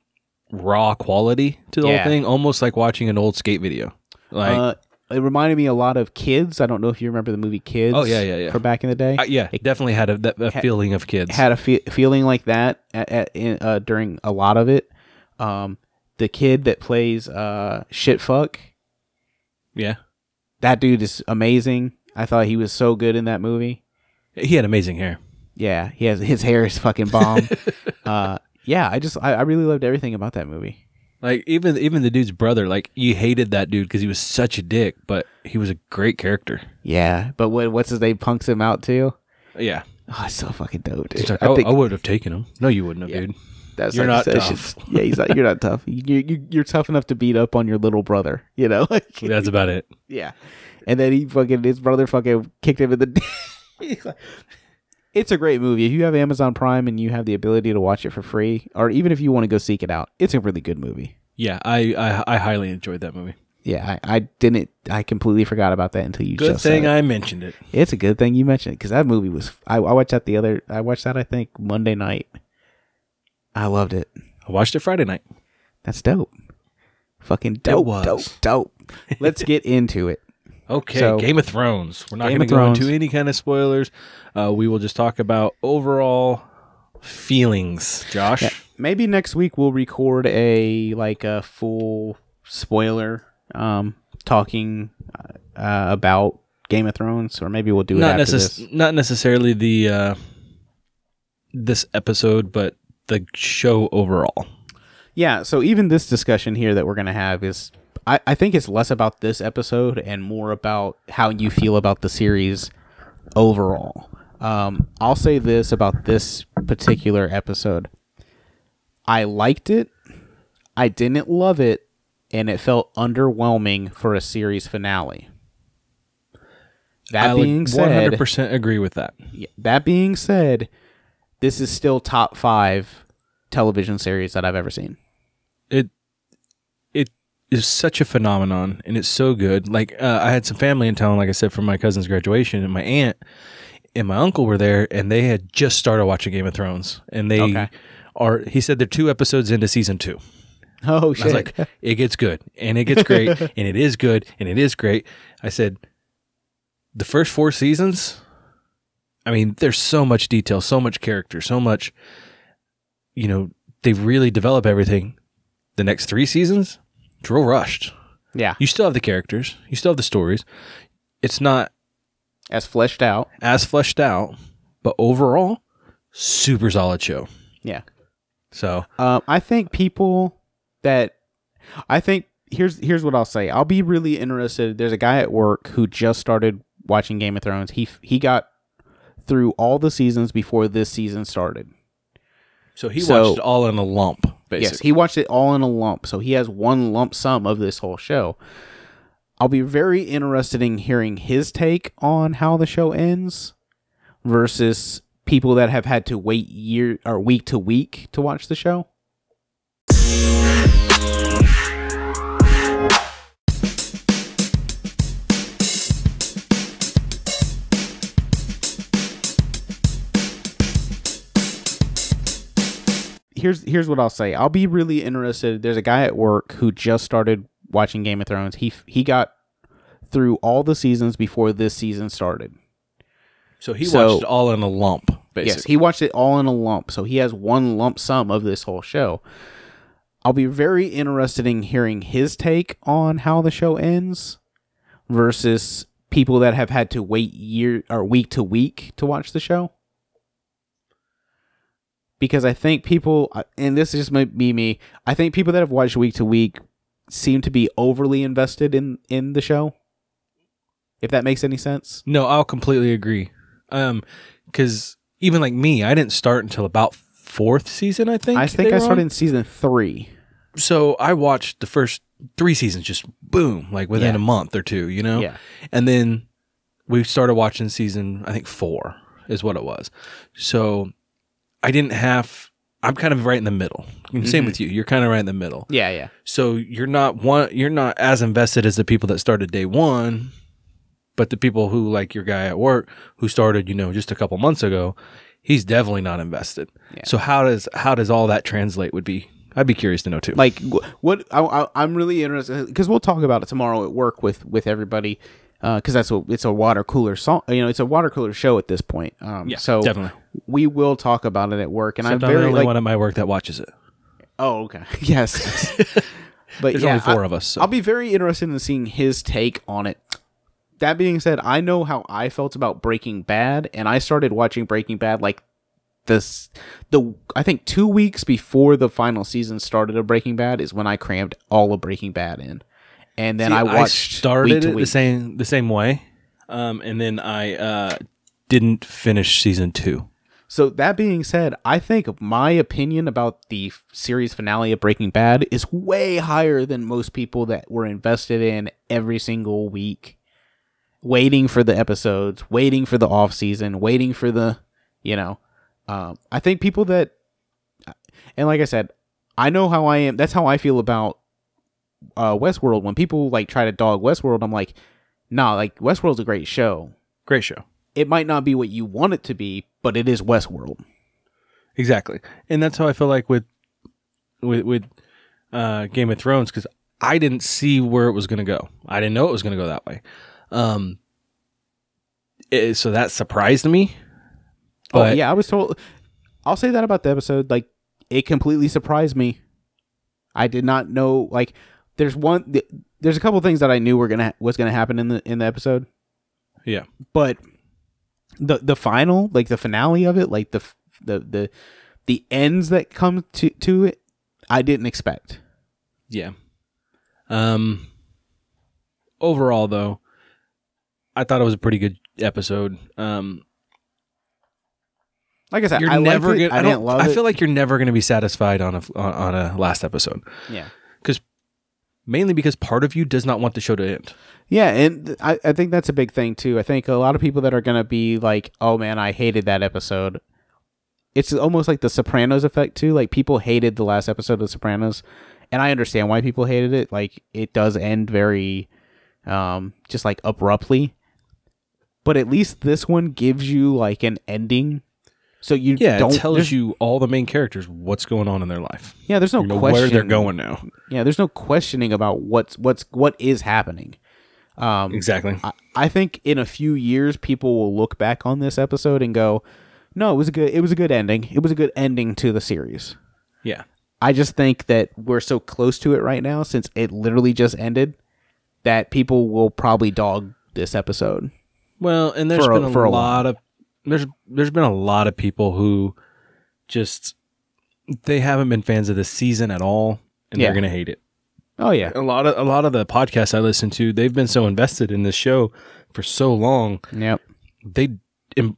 [SPEAKER 2] raw quality to the
[SPEAKER 1] Yeah.
[SPEAKER 2] whole thing, almost like watching an old skate video. Like,
[SPEAKER 1] uh, it reminded me a lot of Kids. I don't know if you remember the movie Kids.
[SPEAKER 2] Oh, yeah, yeah, yeah.
[SPEAKER 1] From back in the day,
[SPEAKER 2] uh, yeah, it definitely had a, that, a
[SPEAKER 1] ha-
[SPEAKER 2] feeling of kids.
[SPEAKER 1] had a fe- feeling like that at, at, in, uh, during a lot of it. Um, the kid that plays uh, shit fuck,
[SPEAKER 2] yeah,
[SPEAKER 1] that dude is amazing. I thought he was so good in that movie.
[SPEAKER 2] he had amazing hair.
[SPEAKER 1] Yeah, he has his hair is fucking bomb. uh, yeah, I just I, I really loved everything about that movie.
[SPEAKER 2] Like even even the dude's brother, like you hated that dude because he was such a dick, but he was a great character.
[SPEAKER 1] Yeah, but what what's his name punks him out too.
[SPEAKER 2] Yeah,
[SPEAKER 1] Oh, it's so fucking dope. Dude.
[SPEAKER 2] Like,
[SPEAKER 1] I
[SPEAKER 2] oh,
[SPEAKER 1] think
[SPEAKER 2] I would have taken him. No, you wouldn't have,
[SPEAKER 1] Yeah.
[SPEAKER 2] dude.
[SPEAKER 1] That's
[SPEAKER 2] you're
[SPEAKER 1] like
[SPEAKER 2] not
[SPEAKER 1] shit's- Yeah, he's like you're not tough. You, you you're tough enough to beat up on your little brother. You know, like
[SPEAKER 2] That's about it.
[SPEAKER 1] Yeah. And then he fucking his brother fucking kicked him in the It's a great movie. If you have Amazon Prime and you have the ability to watch it for free, or even if you want to go seek it out, it's a really good movie.
[SPEAKER 2] Yeah, I I, I highly enjoyed that movie.
[SPEAKER 1] Yeah, I, I didn't. I completely forgot about that until you
[SPEAKER 2] Good
[SPEAKER 1] just
[SPEAKER 2] thing. I mentioned it.
[SPEAKER 1] It's a good thing you mentioned it because that movie was. I, I watched that the other. I watched that I think Monday night. I loved it.
[SPEAKER 2] I watched it Friday night.
[SPEAKER 1] That's dope. Fucking dope.
[SPEAKER 2] was.
[SPEAKER 1] Dope. Dope. Let's get into it.
[SPEAKER 2] Okay,
[SPEAKER 1] So-
[SPEAKER 2] Game of Thrones. We're not
[SPEAKER 1] Game
[SPEAKER 2] going to
[SPEAKER 1] of
[SPEAKER 2] go
[SPEAKER 1] Thrones.
[SPEAKER 2] into any kind of spoilers. Uh, we will just talk about overall feelings. Josh,
[SPEAKER 1] Yeah. Maybe next week we'll record a like a full spoiler um talking uh, about Game of Thrones or maybe we'll do it
[SPEAKER 2] not
[SPEAKER 1] after
[SPEAKER 2] necess-
[SPEAKER 1] this.
[SPEAKER 2] not necessarily the uh, this episode, but the show overall.
[SPEAKER 1] Yeah, so even this discussion here that we're going to have is I I think it's less about this episode and more about how you feel about the series overall. Um I'll say this about this particular episode. I liked it. I didn't love it and it felt underwhelming for a series finale. That
[SPEAKER 2] I
[SPEAKER 1] being said,
[SPEAKER 2] 100% agree with that.
[SPEAKER 1] that being said, this is still top 5 television series that I've ever seen.
[SPEAKER 2] It it is such a phenomenon, and it's so good. Like uh, I had some family in town, like I said, for my cousin's graduation, and my aunt and my uncle were there, and they had just started watching Game of Thrones, and they
[SPEAKER 1] Okay.
[SPEAKER 2] are. He said they're two episodes into season two.
[SPEAKER 1] Oh shit.
[SPEAKER 2] I was like, it gets good, and it gets great, and it is good, and it is great. I said, the first four seasons, I mean, there's so much detail, so much character, so much, you know, they really develop everything. The next three seasons, it's real rushed.
[SPEAKER 1] yeah,
[SPEAKER 2] You still have the characters, you still have the stories. It's not
[SPEAKER 1] as fleshed out.
[SPEAKER 2] as fleshed out, but overall, super solid show.
[SPEAKER 1] Yeah.
[SPEAKER 2] So,
[SPEAKER 1] Um, I think people that I think here's here's what I'll say. I'll be really interested. There's a guy at work who just started watching Game of Thrones. He he got through all the seasons before this season started.
[SPEAKER 2] so he
[SPEAKER 1] So-
[SPEAKER 2] watched it all in a lump, basically.
[SPEAKER 1] Yes, he watched it all in a lump. So he has one lump sum of this whole show. I'll be very interested in hearing his take on how the show ends versus people that have had to wait year or week to week to watch the show. Here's here's what I'll say. I'll be really interested. There's a guy at work who just started watching Game of Thrones. He he got through all the seasons before this season started.
[SPEAKER 2] So he
[SPEAKER 1] So-
[SPEAKER 2] watched it all in a lump, basically.
[SPEAKER 1] Yes, he watched it all in a lump, so he has one lump sum of this whole show. I'll be very interested in hearing his take on how the show ends versus people that have had to wait year or week to week to watch the show. Because I think people, and this just might be me, I think people that have watched week to week seem to be overly invested in in the show. If that makes any sense.
[SPEAKER 2] No, I'll completely agree. Um, because even like me, I didn't start until about fourth season. I think.
[SPEAKER 1] I think I started
[SPEAKER 2] on.
[SPEAKER 1] in season three.
[SPEAKER 2] So I watched the first three seasons, just boom, like within
[SPEAKER 1] Yeah.
[SPEAKER 2] a month or two, you know.
[SPEAKER 1] Yeah.
[SPEAKER 2] And then we started watching season, I think four is what it was. So I didn't have. I'm kind of right in the middle. Same
[SPEAKER 1] Mhm.
[SPEAKER 2] with you. You're kind of right in the middle.
[SPEAKER 1] Yeah, yeah.
[SPEAKER 2] So you're not one. You're not as invested as the people that started day one, but the people who like your guy at work who started, you know, just a couple months ago, he's definitely not invested.
[SPEAKER 1] Yeah.
[SPEAKER 2] So how does how does all that translate? Would be I'd be curious to know too.
[SPEAKER 1] like what I, I, I'm really interested because we'll talk about it tomorrow at work with with everybody because that's what it's a water cooler song. You know, it's a water cooler show at this point. Um,
[SPEAKER 2] yeah,
[SPEAKER 1] so
[SPEAKER 2] definitely.
[SPEAKER 1] we will talk about it at work, and
[SPEAKER 2] Except
[SPEAKER 1] I'm
[SPEAKER 2] I'm the only
[SPEAKER 1] like,
[SPEAKER 2] one at my work that watches it.
[SPEAKER 1] oh okay, yes. but
[SPEAKER 2] There's
[SPEAKER 1] yeah,
[SPEAKER 2] only four
[SPEAKER 1] I,
[SPEAKER 2] of us. So.
[SPEAKER 1] I'll be very interested in seeing his take on it. That being said, I know how I felt about Breaking Bad, and I started watching Breaking Bad like this the I think two weeks before the final season started of Breaking Bad is when I crammed all of Breaking Bad in, and then
[SPEAKER 2] See,
[SPEAKER 1] I watched
[SPEAKER 2] started
[SPEAKER 1] week to
[SPEAKER 2] it the same the same way, um, and then I uh, didn't finish season two.
[SPEAKER 1] So that being said, I think my opinion about the f- series finale of Breaking Bad is way higher than most people that were invested in every single week, waiting for the episodes, waiting for the off season, waiting for the, you know, um, I think people that, and like I said, I know how I am. That's how I feel about uh, Westworld. When people like try to dog Westworld, I'm like, nah, like Westworld's a great show.
[SPEAKER 2] Great show.
[SPEAKER 1] It might not be what you want it to be, but it is Westworld.
[SPEAKER 2] Exactly, and that's how I feel like with with with uh, Game of Thrones because I didn't see where it was going to go. I didn't know it was going to go that way. Um, it- so that surprised me.
[SPEAKER 1] oh yeah, I was told. I'll say that about the episode. Like, it completely surprised me. I did not know. Like, there's one. th- There's a couple things that I knew were gonna was gonna happen in the in the episode,
[SPEAKER 2] yeah,
[SPEAKER 1] but the the final, like the finale of it, like the f- the the the ends that come to to it, I didn't expect.
[SPEAKER 2] yeah. Um, overall though, I thought it was a pretty good episode. Um,
[SPEAKER 1] Like I said,
[SPEAKER 2] you're
[SPEAKER 1] I
[SPEAKER 2] never
[SPEAKER 1] it.
[SPEAKER 2] gonna.
[SPEAKER 1] I,
[SPEAKER 2] I, don't, I
[SPEAKER 1] it.
[SPEAKER 2] feel like you're never gonna be satisfied on a on, on a last episode.
[SPEAKER 1] yeah.
[SPEAKER 2] Mainly because part of you does not want the show to end.
[SPEAKER 1] Yeah, and I, I think that's a big thing too. I think a lot of people that are gonna be like, "Oh man, I hated that episode." It's almost like the Sopranos effect too. Like people hated the last episode of The Sopranos, and I understand why people hated it. Like it does end very, um, just like abruptly. But at least this one gives you like an ending, so you
[SPEAKER 2] Yeah,
[SPEAKER 1] don't
[SPEAKER 2] it tells you all the main characters what's going on in their life.
[SPEAKER 1] Yeah, there's no
[SPEAKER 2] You know
[SPEAKER 1] question
[SPEAKER 2] where they're going now.
[SPEAKER 1] Yeah, there's no questioning about what's what's what is happening. Um,
[SPEAKER 2] Exactly.
[SPEAKER 1] I, I think in a few years people will look back on this episode and go, "No, it was a good it was a good ending. It was a good ending to the series."
[SPEAKER 2] Yeah.
[SPEAKER 1] I just think that we're so close to it right now since it literally just ended that people will probably dog this episode.
[SPEAKER 2] Well, and there's
[SPEAKER 1] a-
[SPEAKER 2] been a,
[SPEAKER 1] for a
[SPEAKER 2] lot of there's there's been a lot of people who just they haven't been fans of this season at all, and
[SPEAKER 1] Yeah.
[SPEAKER 2] they're gonna hate it.
[SPEAKER 1] Oh yeah.
[SPEAKER 2] A lot of a lot of the podcasts I listen to, they've been so invested in this show for so long.
[SPEAKER 1] Yep.
[SPEAKER 2] They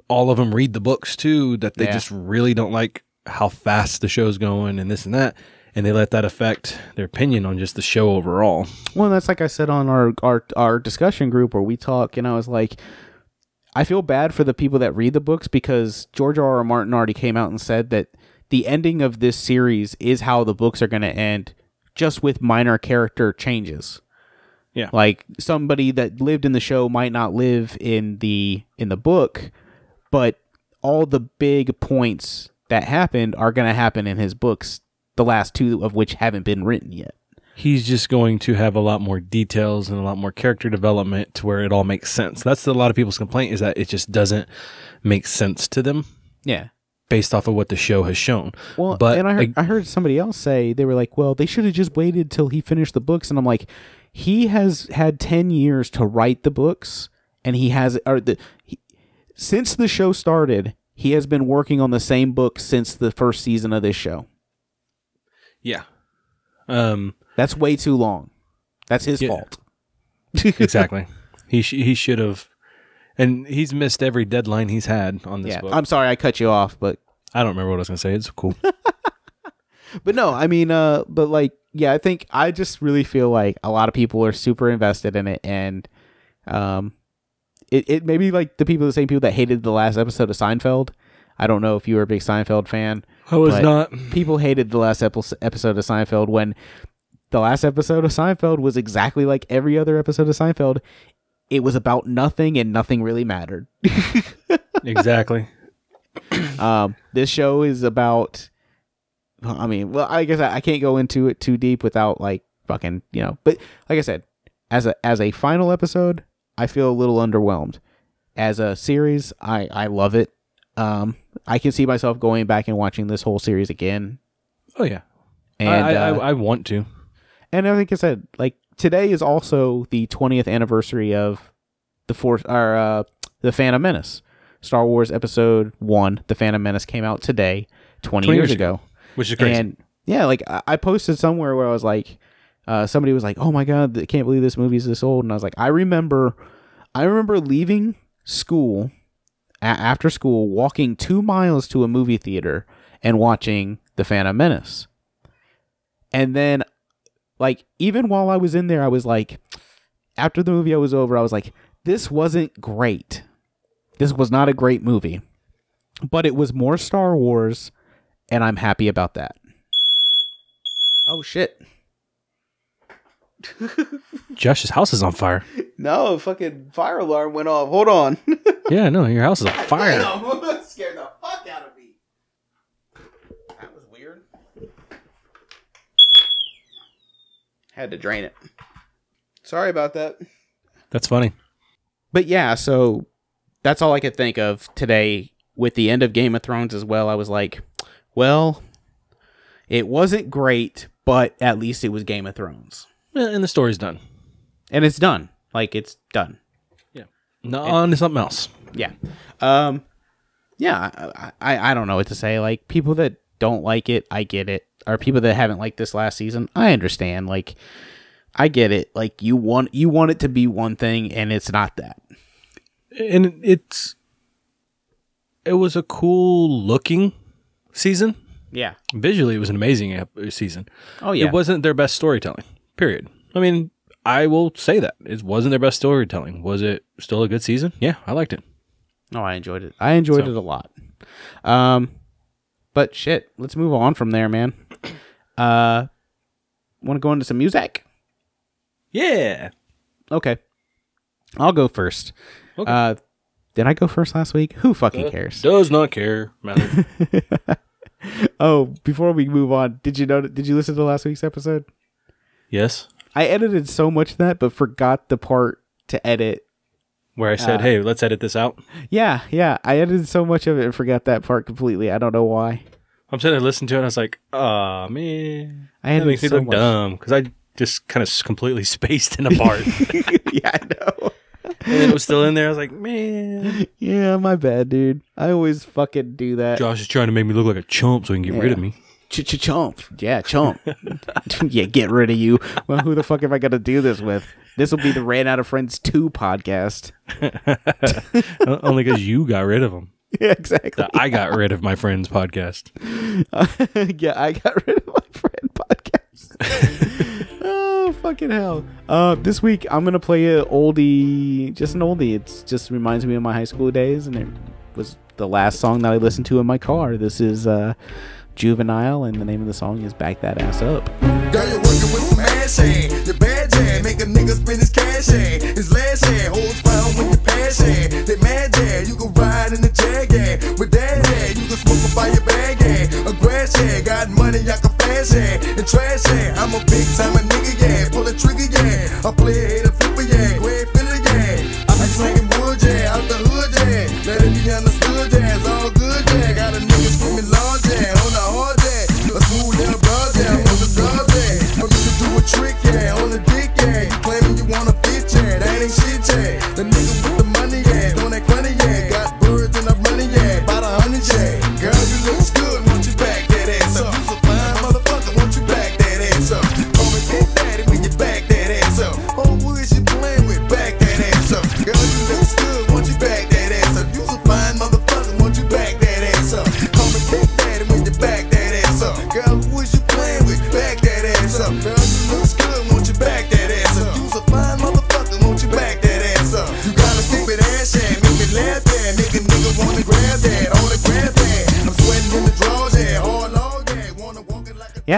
[SPEAKER 2] all of them read the books too that they
[SPEAKER 1] Yeah.
[SPEAKER 2] just really don't like how fast the show's going and this and that, and they let that affect their opinion on just the show overall.
[SPEAKER 1] Well, that's like I said on our, our our discussion group where we talk, and I was like, I feel bad for the people that read the books because George R. R. Martin already came out and said that the ending of this series is how the books are going to end, just with minor character changes.
[SPEAKER 2] Yeah.
[SPEAKER 1] like somebody that lived in the show might not live in the in the book, but all the big points that happened are going to happen in his books. The last two of which haven't been written yet.
[SPEAKER 2] He's just going to have a lot more details and a lot more character development to where it all makes sense. That's a lot of people's complaint is that it just doesn't make sense to them
[SPEAKER 1] Yeah.
[SPEAKER 2] based off of what the show has shown.
[SPEAKER 1] Well,
[SPEAKER 2] But,
[SPEAKER 1] and I heard,
[SPEAKER 2] like-
[SPEAKER 1] I heard somebody else say they were like, "Well, they should have just waited till he finished the books." And I'm like, he has had ten years to write the books, and he has or the he, since the show started, he has been working on the same book since the first season of this show.
[SPEAKER 2] Yeah. Um,
[SPEAKER 1] That's way too long. That's his
[SPEAKER 2] Yeah.
[SPEAKER 1] fault.
[SPEAKER 2] exactly. he sh- he should have, and he's missed every deadline he's had on this
[SPEAKER 1] yeah,
[SPEAKER 2] book.
[SPEAKER 1] I'm sorry I cut you off, but
[SPEAKER 2] I don't remember what I was gonna say. It's cool.
[SPEAKER 1] But no, I mean, uh, but like, yeah, I think I just really feel like a lot of people are super invested in it, and um, it it maybe like the people, the same people that hated the last episode of Seinfeld. I don't know if you were a big Seinfeld fan.
[SPEAKER 2] I was not.
[SPEAKER 1] People hated the last episode of Seinfeld when the last episode of Seinfeld was exactly like every other episode of Seinfeld. It was about nothing, and nothing really mattered.
[SPEAKER 2] exactly.
[SPEAKER 1] Um, this show is about. I mean, well, I guess I, I can't go into it too deep without like fucking you know. But like I said, as a as a final episode, I feel a little underwhelmed. As a series, I I love it. Um, I can see myself going back and watching this whole series again.
[SPEAKER 2] Oh yeah.
[SPEAKER 1] And
[SPEAKER 2] I, I,
[SPEAKER 1] uh,
[SPEAKER 2] I, I want to.
[SPEAKER 1] And I think I said like today is also the 20th anniversary of the force or uh, the Phantom Menace. Star Wars Episode One, The Phantom Menace came out today, 20,
[SPEAKER 2] 20
[SPEAKER 1] years
[SPEAKER 2] years
[SPEAKER 1] ago.
[SPEAKER 2] Which is crazy.
[SPEAKER 1] And yeah, like I I posted somewhere where I was like, uh, somebody was like, "Oh my god, I can't believe this movie's this old," and I was like, I remember, I remember leaving school a- after school, walking two miles to a movie theater and watching The Phantom Menace, and then, like, even while I was in there, I was like, after the movie I was over, I was like, this wasn't great. This was not a great movie, but it was more Star Wars and I'm happy about that. Oh shit.
[SPEAKER 2] Josh's house is on fire.
[SPEAKER 1] No, fucking fire alarm went off. Hold on.
[SPEAKER 2] Yeah, no, your house is on fire.
[SPEAKER 1] Damn, scared the fuck out of me. That was weird. Had to drain it. Sorry about that.
[SPEAKER 2] That's funny.
[SPEAKER 1] But yeah, so that's all I could think of today with the end of Game of Thrones as well. I was like, well, it wasn't great, but at least it was Game of Thrones.
[SPEAKER 2] Yeah, And the story's done.
[SPEAKER 1] And it's done. Like it's done. Yeah.
[SPEAKER 2] No, on to something else.
[SPEAKER 1] Yeah. Um yeah, I, I I don't know what to say. Like people that don't like it, I get it. Or people that haven't liked this last season, I understand. Like I get it. Like you want you want it to be one thing and it's not that.
[SPEAKER 2] And it's it was a cool looking season.
[SPEAKER 1] Yeah.
[SPEAKER 2] Visually, it was an amazing season.
[SPEAKER 1] Oh yeah.
[SPEAKER 2] It wasn't their best storytelling. Period. I mean, I will say that it wasn't their best storytelling. Was it still a good season? Yeah, I liked it.
[SPEAKER 1] Oh, I enjoyed it. I enjoyed
[SPEAKER 2] So-
[SPEAKER 1] it a lot. Um, but shit, let's move on from there, man. Uh, want to go into some music?
[SPEAKER 2] Yeah.
[SPEAKER 1] Okay, I'll go first.
[SPEAKER 2] Okay.
[SPEAKER 1] Uh, did I go first last week? Who fucking cares?
[SPEAKER 2] Does not care. Matter.
[SPEAKER 1] Oh, before we move on, did you know? Did you listen to last week's episode?
[SPEAKER 2] yes.
[SPEAKER 1] I edited so much of that, but forgot the part to edit.
[SPEAKER 2] Where I said,
[SPEAKER 1] Uh,
[SPEAKER 2] "Hey, let's edit this out."
[SPEAKER 1] Yeah, yeah, I edited so much of it and forgot that part completely. I don't know why.
[SPEAKER 2] I'm sitting there listening to it. and I was like, "Oh man,
[SPEAKER 1] I
[SPEAKER 2] that
[SPEAKER 1] edited
[SPEAKER 2] makes me
[SPEAKER 1] so
[SPEAKER 2] look
[SPEAKER 1] much.
[SPEAKER 2] dumb because I just kind of completely spaced in a part,
[SPEAKER 1] yeah, I know.
[SPEAKER 2] and it was still in there. I was like, man,
[SPEAKER 1] Yeah, my bad, dude. I always fucking do that.
[SPEAKER 2] Josh is trying to make me look like a chump so he can get rid of me."
[SPEAKER 1] Ch ch chomp. Yeah, chomp. yeah, get rid of you. Well, who the fuck am I gonna do this with? This will be the Ran Out of Friends 2 podcast.
[SPEAKER 2] Only because you got rid of them.
[SPEAKER 1] Yeah, exactly.
[SPEAKER 2] I got rid of my friend's podcast.
[SPEAKER 1] yeah, I got rid of my friend podcast. oh, fucking hell. Uh, this week I'm gonna play an oldie, just an oldie. It just reminds me of my high school days, and it was the last song that I listened to in my car. This is uh, Juvenile, and the name of the song is "Back That Ass Up."
[SPEAKER 3] Girl, you're working with some ass. Your bad make a nigga spend his cash. His last holds your pass. They mad you can ride in the jag. With that you can smoke a fire bag. Got money, I can. And trash. I'm a big time a nigga, yeah. Pull a trigger, yeah. I play a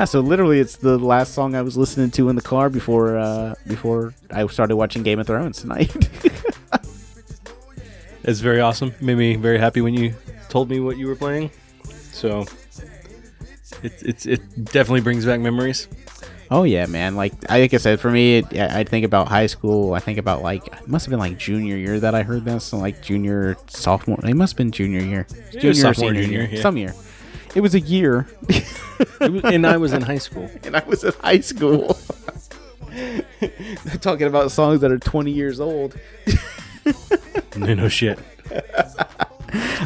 [SPEAKER 1] so literally, it's the last song I was listening to in the car before uh, before I started watching Game of Thrones tonight.
[SPEAKER 2] It's very awesome. Made me very happy when you told me what you were playing. So it it's it definitely brings back memories.
[SPEAKER 1] oh yeah, man! Like I like I said, for me, it, I think about high school. I think about like it must have been like junior year that I heard this, so like junior, sophomore. It must have been junior year, junior, or
[SPEAKER 2] sophomore,
[SPEAKER 1] senior
[SPEAKER 2] junior,
[SPEAKER 1] year,
[SPEAKER 2] yeah.
[SPEAKER 1] some year. It was a year,
[SPEAKER 2] was- and I was in high school.
[SPEAKER 1] and I was in high school. Talking about songs that are twenty years old.
[SPEAKER 2] No, no shit.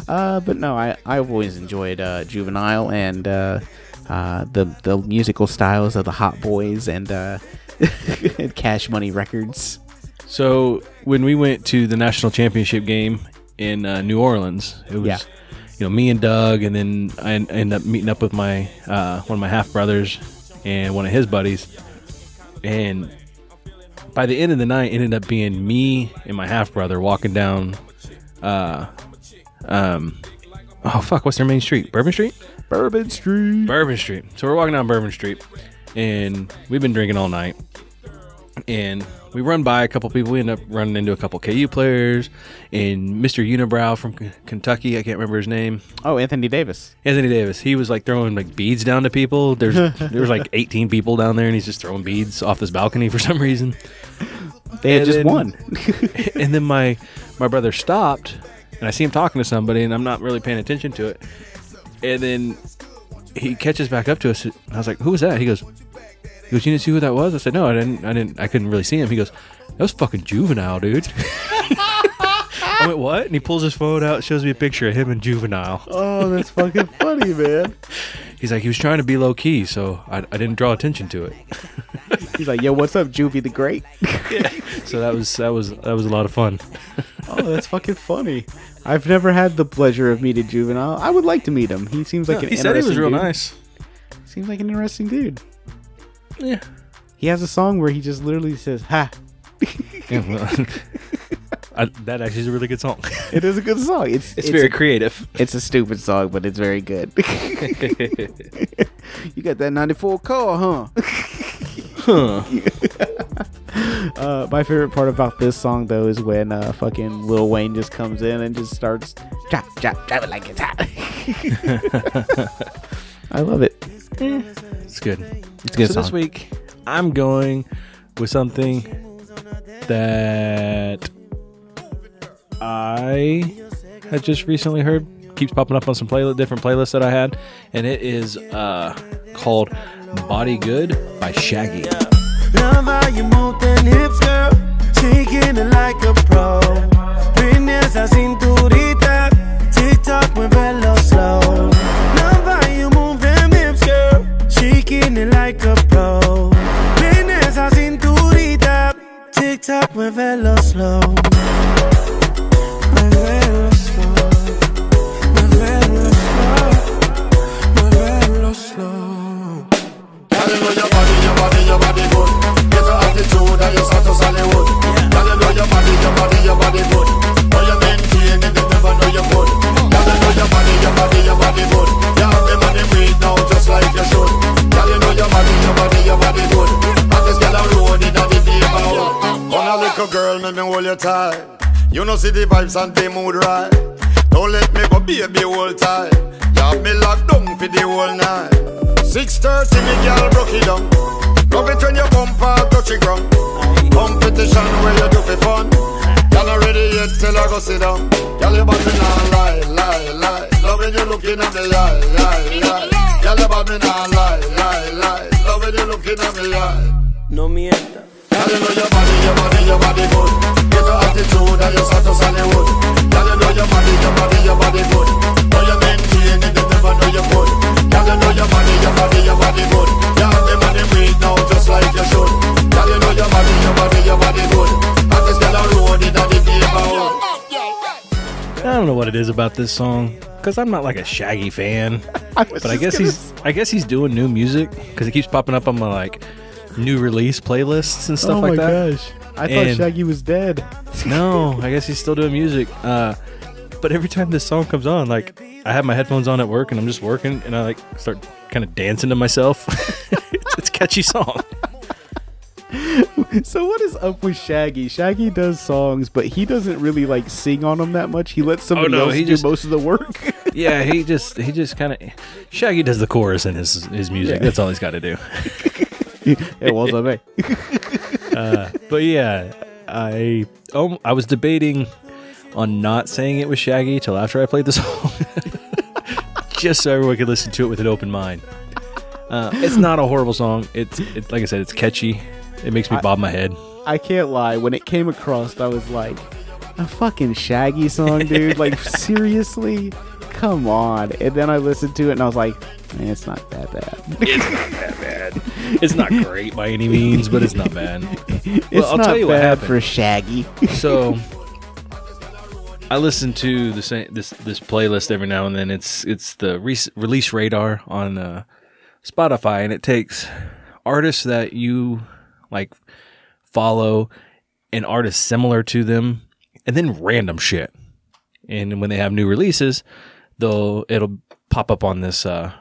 [SPEAKER 1] Uh, but no, I I've always enjoyed uh, Juvenile and uh, uh, the the musical styles of the Hot Boys and uh, and Cash Money Records.
[SPEAKER 2] So when we went to the national championship game in uh, New Orleans, it was
[SPEAKER 1] Yeah.
[SPEAKER 2] You know me and Doug, and then I end up meeting up with my uh, one of my half brothers and one of his buddies, and by the end of the night, it ended up being me and my half brother walking down, uh, um, oh fuck, what's their main street? Bourbon Street.
[SPEAKER 1] Bourbon Street.
[SPEAKER 2] Bourbon Street. So we're walking down Bourbon Street, and we've been drinking all night. And we run by a couple people. We end up running into a couple KU players and Mr. Unibrow from K- Kentucky. I can't remember his name.
[SPEAKER 1] Oh, Anthony Davis.
[SPEAKER 2] Anthony Davis. He was like throwing like beads down to people. There's there was like 18 people down there, and he's just throwing beads off this balcony for some reason.
[SPEAKER 1] They had
[SPEAKER 2] And
[SPEAKER 1] just
[SPEAKER 2] then-
[SPEAKER 1] won.
[SPEAKER 2] and then my my brother stopped and I see him talking to somebody and I'm not really paying attention to it. And then he catches back up to us I was like, Who was that? He goes, He goes, You didn't see who that was? I said, No, I didn't I didn't I couldn't really see him. He goes, That was fucking juvenile, dude. I went, What? And he pulls his phone out, shows me a picture of him and juvenile.
[SPEAKER 1] oh, that's fucking funny, man.
[SPEAKER 2] He's like, he was trying to be low key, so I, I didn't draw attention to it.
[SPEAKER 1] He's like, "Yo, what's up, Juvie the Great?"
[SPEAKER 2] So that was that was that was a lot of fun.
[SPEAKER 1] oh, that's fucking funny. I've never had the pleasure of meeting Juvenile. I would like to meet him. He seems like an
[SPEAKER 2] he said he was real
[SPEAKER 1] dude.
[SPEAKER 2] nice.
[SPEAKER 1] Seems like an interesting dude.
[SPEAKER 2] Yeah.
[SPEAKER 1] He has a song where he just literally says "ha."
[SPEAKER 2] Yeah, well, I, that actually is a really good song.
[SPEAKER 1] It is a good song. It's
[SPEAKER 2] It's, very
[SPEAKER 1] a,
[SPEAKER 2] creative.
[SPEAKER 1] it's a stupid song, but it's very good. you got that '94 car, huh?
[SPEAKER 2] Huh.
[SPEAKER 1] Uh, my favorite part about this song though is when uh, fucking Lil Wayne just comes in and just starts drop, drop, drop it like it's hot. I love it.
[SPEAKER 2] It's good.
[SPEAKER 1] It's a good
[SPEAKER 2] so this week, I'm going with something that I had just recently heard. Keeps popping up on some play- different playlists that I had, and it is uh, called "Body Good" by Shaggy.
[SPEAKER 4] Love how you move them hips, girl. Shaking it like a pro. Bring esa cinturita. TikTok, muévelo slow. It like a pro. Bring esa cinturita. TikTok, muévelo slow. Muévelo slow. Muévelo slow. Muévelo slow.
[SPEAKER 3] You know your body, your body, your body good. Get your attitude and your status Hollywood. You know your body, your body, your body good. A little girl, make me hold you tight. You know see the vibes and the mood right. Don't let me go, baby, hold tight. have me locked down for the whole night. 6.30 me girl broke it down. Love it when your bumper touch the ground. Competition where you do for fun. Y'all not ready yet till I go sit down. Y'all you body nah lie, lie, lie. Love when you looking at me eye, eye, eye. Y'all you body nah lie, lie, lie. Love when you looking at me eye.
[SPEAKER 4] No mienta.
[SPEAKER 2] About this song because I'm not like a Shaggy fan,
[SPEAKER 1] I
[SPEAKER 2] but I guess he's I guess he's doing new music because it keeps popping up on my like new release playlists and stuff
[SPEAKER 1] oh
[SPEAKER 2] like
[SPEAKER 1] my
[SPEAKER 2] that.
[SPEAKER 1] gosh. I thought Shaggy was dead.
[SPEAKER 2] No, I guess he's still doing music. Uh, but every time this song comes on, like I have my headphones on at work and I'm just working and I like start kind of dancing to myself. it's, it's a catchy song.
[SPEAKER 1] So what is up with Shaggy? Shaggy does songs, but he doesn't really like sing on them that much. He lets somebody
[SPEAKER 2] no,
[SPEAKER 1] else
[SPEAKER 2] he
[SPEAKER 1] do
[SPEAKER 2] just-
[SPEAKER 1] most of the work.
[SPEAKER 2] Yeah, he just he just kind of Shaggy does the chorus in his his music.
[SPEAKER 1] Yeah.
[SPEAKER 2] That's all he's got to do.
[SPEAKER 1] it was a me.
[SPEAKER 2] But yeah, I um, I was debating on not saying it was Shaggy till after I played the song, just so everyone could listen to it with an open mind. Uh, it's not a horrible song. It's it, like I said, it's catchy. It makes me bob my head.
[SPEAKER 1] I can't lie. When it came across, I was like, a fucking Shaggy song, dude. like seriously, come on. And then I listened to it and I was like, man, it's not that bad.
[SPEAKER 2] It's not that bad. It's not great by any means, but it's not bad.
[SPEAKER 1] it's
[SPEAKER 2] I'll
[SPEAKER 1] not
[SPEAKER 2] tell you what
[SPEAKER 1] bad
[SPEAKER 2] happened.
[SPEAKER 1] for Shaggy.
[SPEAKER 2] So I listen to the same this this playlist every now and then. It's it's the re- release radar on uh, Spotify, and it takes artists that you like follow an artist similar to them, and then random shit. And when they have new releases, they'll it'll pop up on this uh,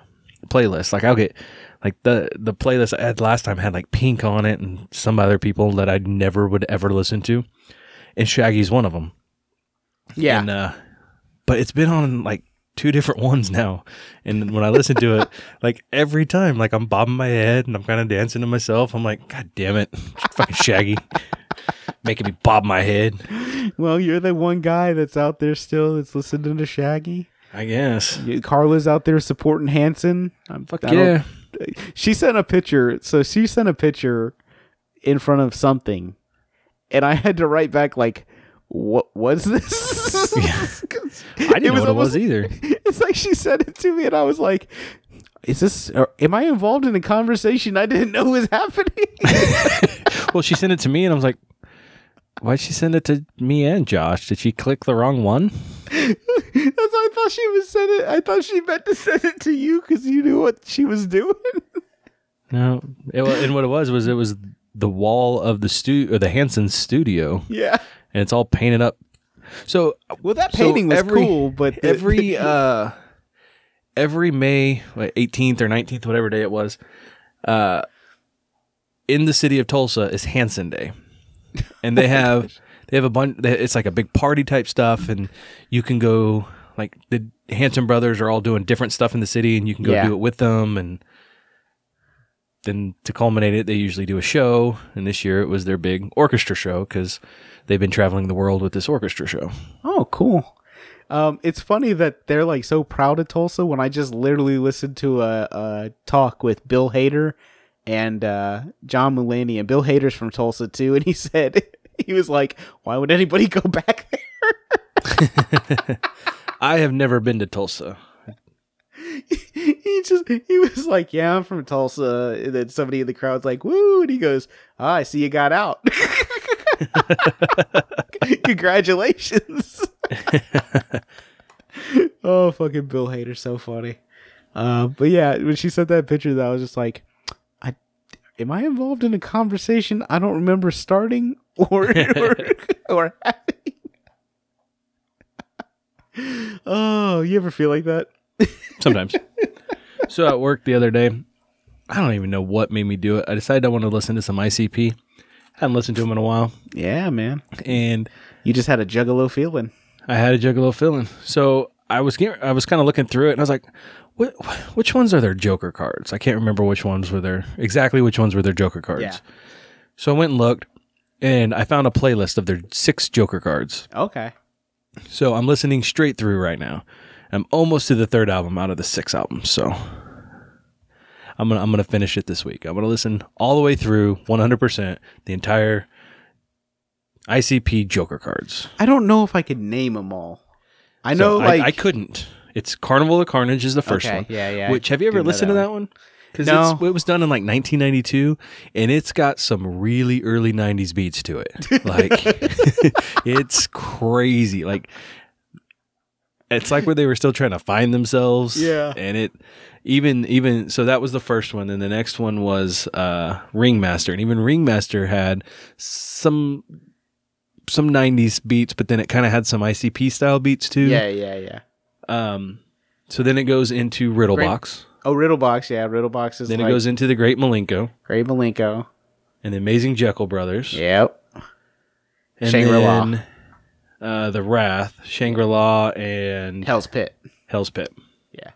[SPEAKER 2] playlist. Like I'll get like the the playlist I had last time had like Pink on it and some other people that I never would ever listen to, and Shaggy's one of them.
[SPEAKER 1] yeah.
[SPEAKER 2] And uh, but it's been on like two different ones now, and when I listen to it, like every time, like I'm bobbing my head and I'm kind of dancing to myself. I'm like, God damn it, fucking Shaggy, making me bob my head.
[SPEAKER 1] well, you're the one guy that's out there still that's listening to Shaggy.
[SPEAKER 2] I guess.
[SPEAKER 1] You- Carla's out there supporting Hanson. I'm,
[SPEAKER 2] Fuck yeah.
[SPEAKER 1] She sent a picture. So she sent a picture in front of something, and I had to write back like, "What was this?"
[SPEAKER 2] I didn't know what it was either.
[SPEAKER 1] It's like she sent it to me, and I was like, "Is this? Or, am I involved in a conversation I didn't know was happening?"
[SPEAKER 2] Well, she sent it to me, and I was like, Why'd she send it to me and Josh? Did she click the wrong one?
[SPEAKER 1] That's why I thought she was send it. I thought she meant to send it to you because you knew what she was doing.
[SPEAKER 2] No. It, and what it was was it was the wall of the stu or the Hanson studio,
[SPEAKER 1] yeah.
[SPEAKER 2] And it's all painted up. So
[SPEAKER 1] Well, that
[SPEAKER 2] So
[SPEAKER 1] painting was
[SPEAKER 2] every-
[SPEAKER 1] cool, but the-
[SPEAKER 2] every uh every May 18th or 19th whatever day it was uh in the city of Tulsa is Hanson Day. And they have they have a bunch it's like a big party type stuff and you can go like the Hanson brothers are all doing different stuff in the city and you can go
[SPEAKER 1] Yeah.
[SPEAKER 2] do it with them and then to culminate it they usually do a show and this year it was their big orchestra show cuz they've been traveling the world with this orchestra show.
[SPEAKER 1] Oh, cool. Um, it's funny that they're like so proud of Tulsa when I just literally listened to a, a talk with Bill Hader and uh, John Mulaney, and Bill Hader's from Tulsa too, and he said he was like, "Why would anybody go back there?"
[SPEAKER 2] I have never been to Tulsa.
[SPEAKER 1] he just he was like, "Yeah, I'm from Tulsa," and then somebody in the crowd's like, "Woo!" and he goes, "Ah, I see you got out. Congratulations." oh, fucking Bill Hader, so funny. Uh, but yeah, when she sent that picture, that I was just like, I am I involved in a conversation I don't remember starting or or, or having. oh, you ever feel like that?
[SPEAKER 2] Sometimes. so at work the other day, I don't even know what made me do it. I decided I want to listen to some ICP. hadn't listened to them in a while,
[SPEAKER 1] Yeah, man.
[SPEAKER 2] and
[SPEAKER 1] You just had a juggalo feeling.
[SPEAKER 2] I had a juggalo feeling. So I was getting, I was kind of looking through it, and I was like, "What? Which ones are their Joker cards?" I can't remember which ones were their exactly which ones were their Joker cards.
[SPEAKER 1] Yeah.
[SPEAKER 2] So I went and looked, and I found a playlist of their six Joker cards.
[SPEAKER 1] Okay.
[SPEAKER 2] So I'm listening straight through right now. I'm almost to the third album out of the six albums. So I'm gonna I'm gonna finish it this week. I'm gonna listen all the way through 100 percent the entire ICP Joker cards.
[SPEAKER 1] I don't know if I could name them all. I
[SPEAKER 2] So
[SPEAKER 1] know, like
[SPEAKER 2] I, couldn't. It's Carnival of Carnage is the first
[SPEAKER 1] Okay,
[SPEAKER 2] one.
[SPEAKER 1] yeah, yeah,
[SPEAKER 2] Which have you ever listened
[SPEAKER 1] that
[SPEAKER 2] to that one? Because
[SPEAKER 1] No.
[SPEAKER 2] it was done in like 1992, and it's got some really early 90s beats to it. Like it's crazy. Like it's like where they were still trying to find themselves.
[SPEAKER 1] Yeah.
[SPEAKER 2] and it even even so that was the first one, and the next one was uh Ringmaster, and even Ringmaster had some some 90s beats, but then it kind of had some ICP style beats too.
[SPEAKER 1] yeah, yeah, yeah.
[SPEAKER 2] Um, so then it goes into Riddlebox.
[SPEAKER 1] Oh, Riddlebox, yeah, Riddlebox is
[SPEAKER 2] Then
[SPEAKER 1] like
[SPEAKER 2] it goes into the Great Milenko
[SPEAKER 1] Great Milenko.
[SPEAKER 2] and the Amazing Jekyll Brothers.
[SPEAKER 1] Yep.
[SPEAKER 2] And
[SPEAKER 1] Shangri-La.
[SPEAKER 2] then, uh, the Wraith, Shangri La, and
[SPEAKER 1] Hell's Pit.
[SPEAKER 2] Hell's Pit.
[SPEAKER 1] Yeah.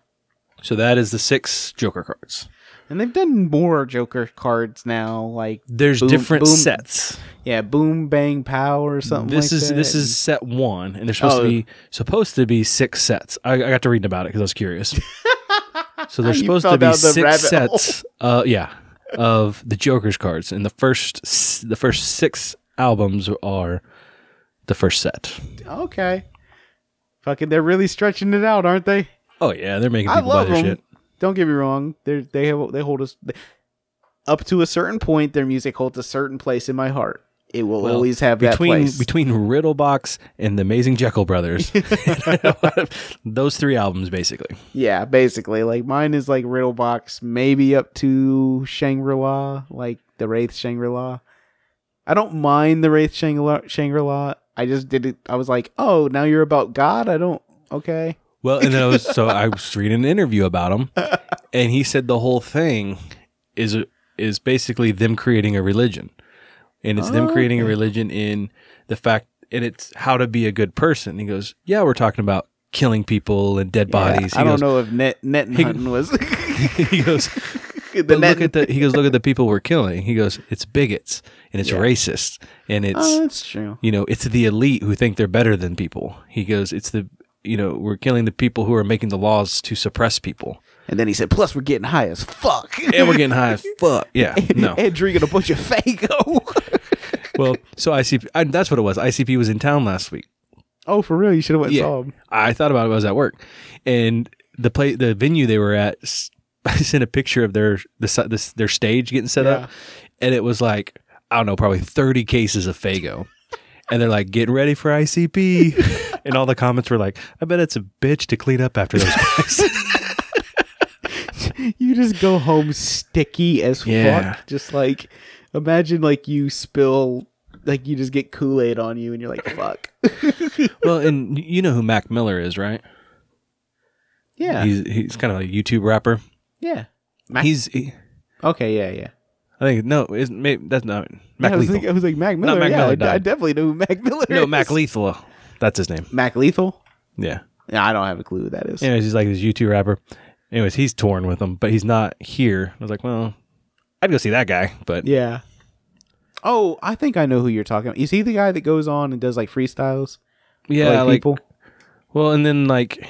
[SPEAKER 2] So that is the six Joker cards.
[SPEAKER 1] And they've done more Joker cards now, like
[SPEAKER 2] There's
[SPEAKER 1] Boom-
[SPEAKER 2] different
[SPEAKER 1] boom-
[SPEAKER 2] sets.
[SPEAKER 1] yeah, Boom Bang Pow or something.
[SPEAKER 2] This
[SPEAKER 1] like
[SPEAKER 2] is
[SPEAKER 1] that.
[SPEAKER 2] this is set one, and there's supposed
[SPEAKER 1] Oh.
[SPEAKER 2] to be supposed to be six sets. I, I got to reading about it because I was curious. so there's supposed to be six sets. Uh, yeah, of the Joker's cards, and the first the first six albums are the first set.
[SPEAKER 1] okay. Fucking, they're really stretching it out, aren't they?
[SPEAKER 2] Oh yeah, they're making
[SPEAKER 1] I
[SPEAKER 2] people buy
[SPEAKER 1] love
[SPEAKER 2] their
[SPEAKER 1] them.
[SPEAKER 2] shit.
[SPEAKER 1] Don't get me wrong. They they have they hold us up to a certain point. Their music holds a certain place in my heart. It will
[SPEAKER 2] Well,
[SPEAKER 1] always have that
[SPEAKER 2] between
[SPEAKER 1] place.
[SPEAKER 2] between Riddlebox and the Amazing Jekyll Brothers. those three albums, basically.
[SPEAKER 1] yeah, basically, like mine is like Riddlebox, maybe up to Shangri La, like the Wraith Shangri La. I don't mind the Wraith Shangri La. I just did it. I was like, oh, now you're about God. I don't. Okay.
[SPEAKER 2] Well, and then I was so I was reading an interview about him, and he said the whole thing is is basically them creating a religion, and it's them creating a oh. religion in the fact, and it's how to be a good person. He goes, yeah, we're talking about killing people and dead bodies.
[SPEAKER 1] Yeah, I
[SPEAKER 2] he
[SPEAKER 1] don't
[SPEAKER 2] goes,
[SPEAKER 1] know if net net hunting was
[SPEAKER 2] he goes, but
[SPEAKER 1] net.
[SPEAKER 2] look at the he goes, look at the people we're killing. He goes, it's bigots and it's
[SPEAKER 1] Yeah.
[SPEAKER 2] racist and oh, it's
[SPEAKER 1] oh, that's true.
[SPEAKER 2] you know, it's the elite who think they're better than people. He goes, it's the you know, we're killing the people who are making the laws to suppress people.
[SPEAKER 1] And then he said, plus we're getting high as fuck.
[SPEAKER 2] And we're getting high as fuck. Yeah. No.
[SPEAKER 1] and drinking a bunch of Faygo.
[SPEAKER 2] Well, so ICP, I, that's what it was. ICP was in town last week.
[SPEAKER 1] oh, for real? You should have went and saw him.
[SPEAKER 2] I thought about it. when I was at work, and the play, the venue they were at. I sent a picture of their the, this their stage getting set up, and it was like I don't know, probably thirty cases of Faygo, and they're like getting ready for ICP, and all the comments were like, "I bet it's a bitch to clean up after those guys."
[SPEAKER 1] You just go home sticky as
[SPEAKER 2] Yeah.
[SPEAKER 1] fuck. Just like, imagine like you spill, like you just get Kool Aid on you and you're like, fuck.
[SPEAKER 2] well, and you know who Mac Miller is, right?
[SPEAKER 1] yeah.
[SPEAKER 2] He's he's kind of a YouTube rapper.
[SPEAKER 1] Yeah. Mac-
[SPEAKER 2] He's he,
[SPEAKER 1] okay. Yeah. Yeah.
[SPEAKER 2] I think no, is maybe that's not Mac
[SPEAKER 1] Yeah, I, was
[SPEAKER 2] Lethal.
[SPEAKER 1] like, I was like, Mac Miller.
[SPEAKER 2] Mac
[SPEAKER 1] yeah,
[SPEAKER 2] Miller
[SPEAKER 1] I- I,
[SPEAKER 2] died.
[SPEAKER 1] definitely know who Mac Miller
[SPEAKER 2] no,
[SPEAKER 1] is.
[SPEAKER 2] Mac Lethal. That's his name.
[SPEAKER 1] Mac Lethal?
[SPEAKER 2] Yeah.
[SPEAKER 1] Yeah, I don't have a clue who that is.
[SPEAKER 2] Anyways, he's like this YouTube rapper. Anyways, he's touring with them, but he's not here. I was like, well, I'd go see that guy, but
[SPEAKER 1] Yeah. Oh, I think I know who you're talking about. Is he the guy that goes on and does like freestyles? for,
[SPEAKER 2] yeah, like,
[SPEAKER 1] people.
[SPEAKER 2] well, and then like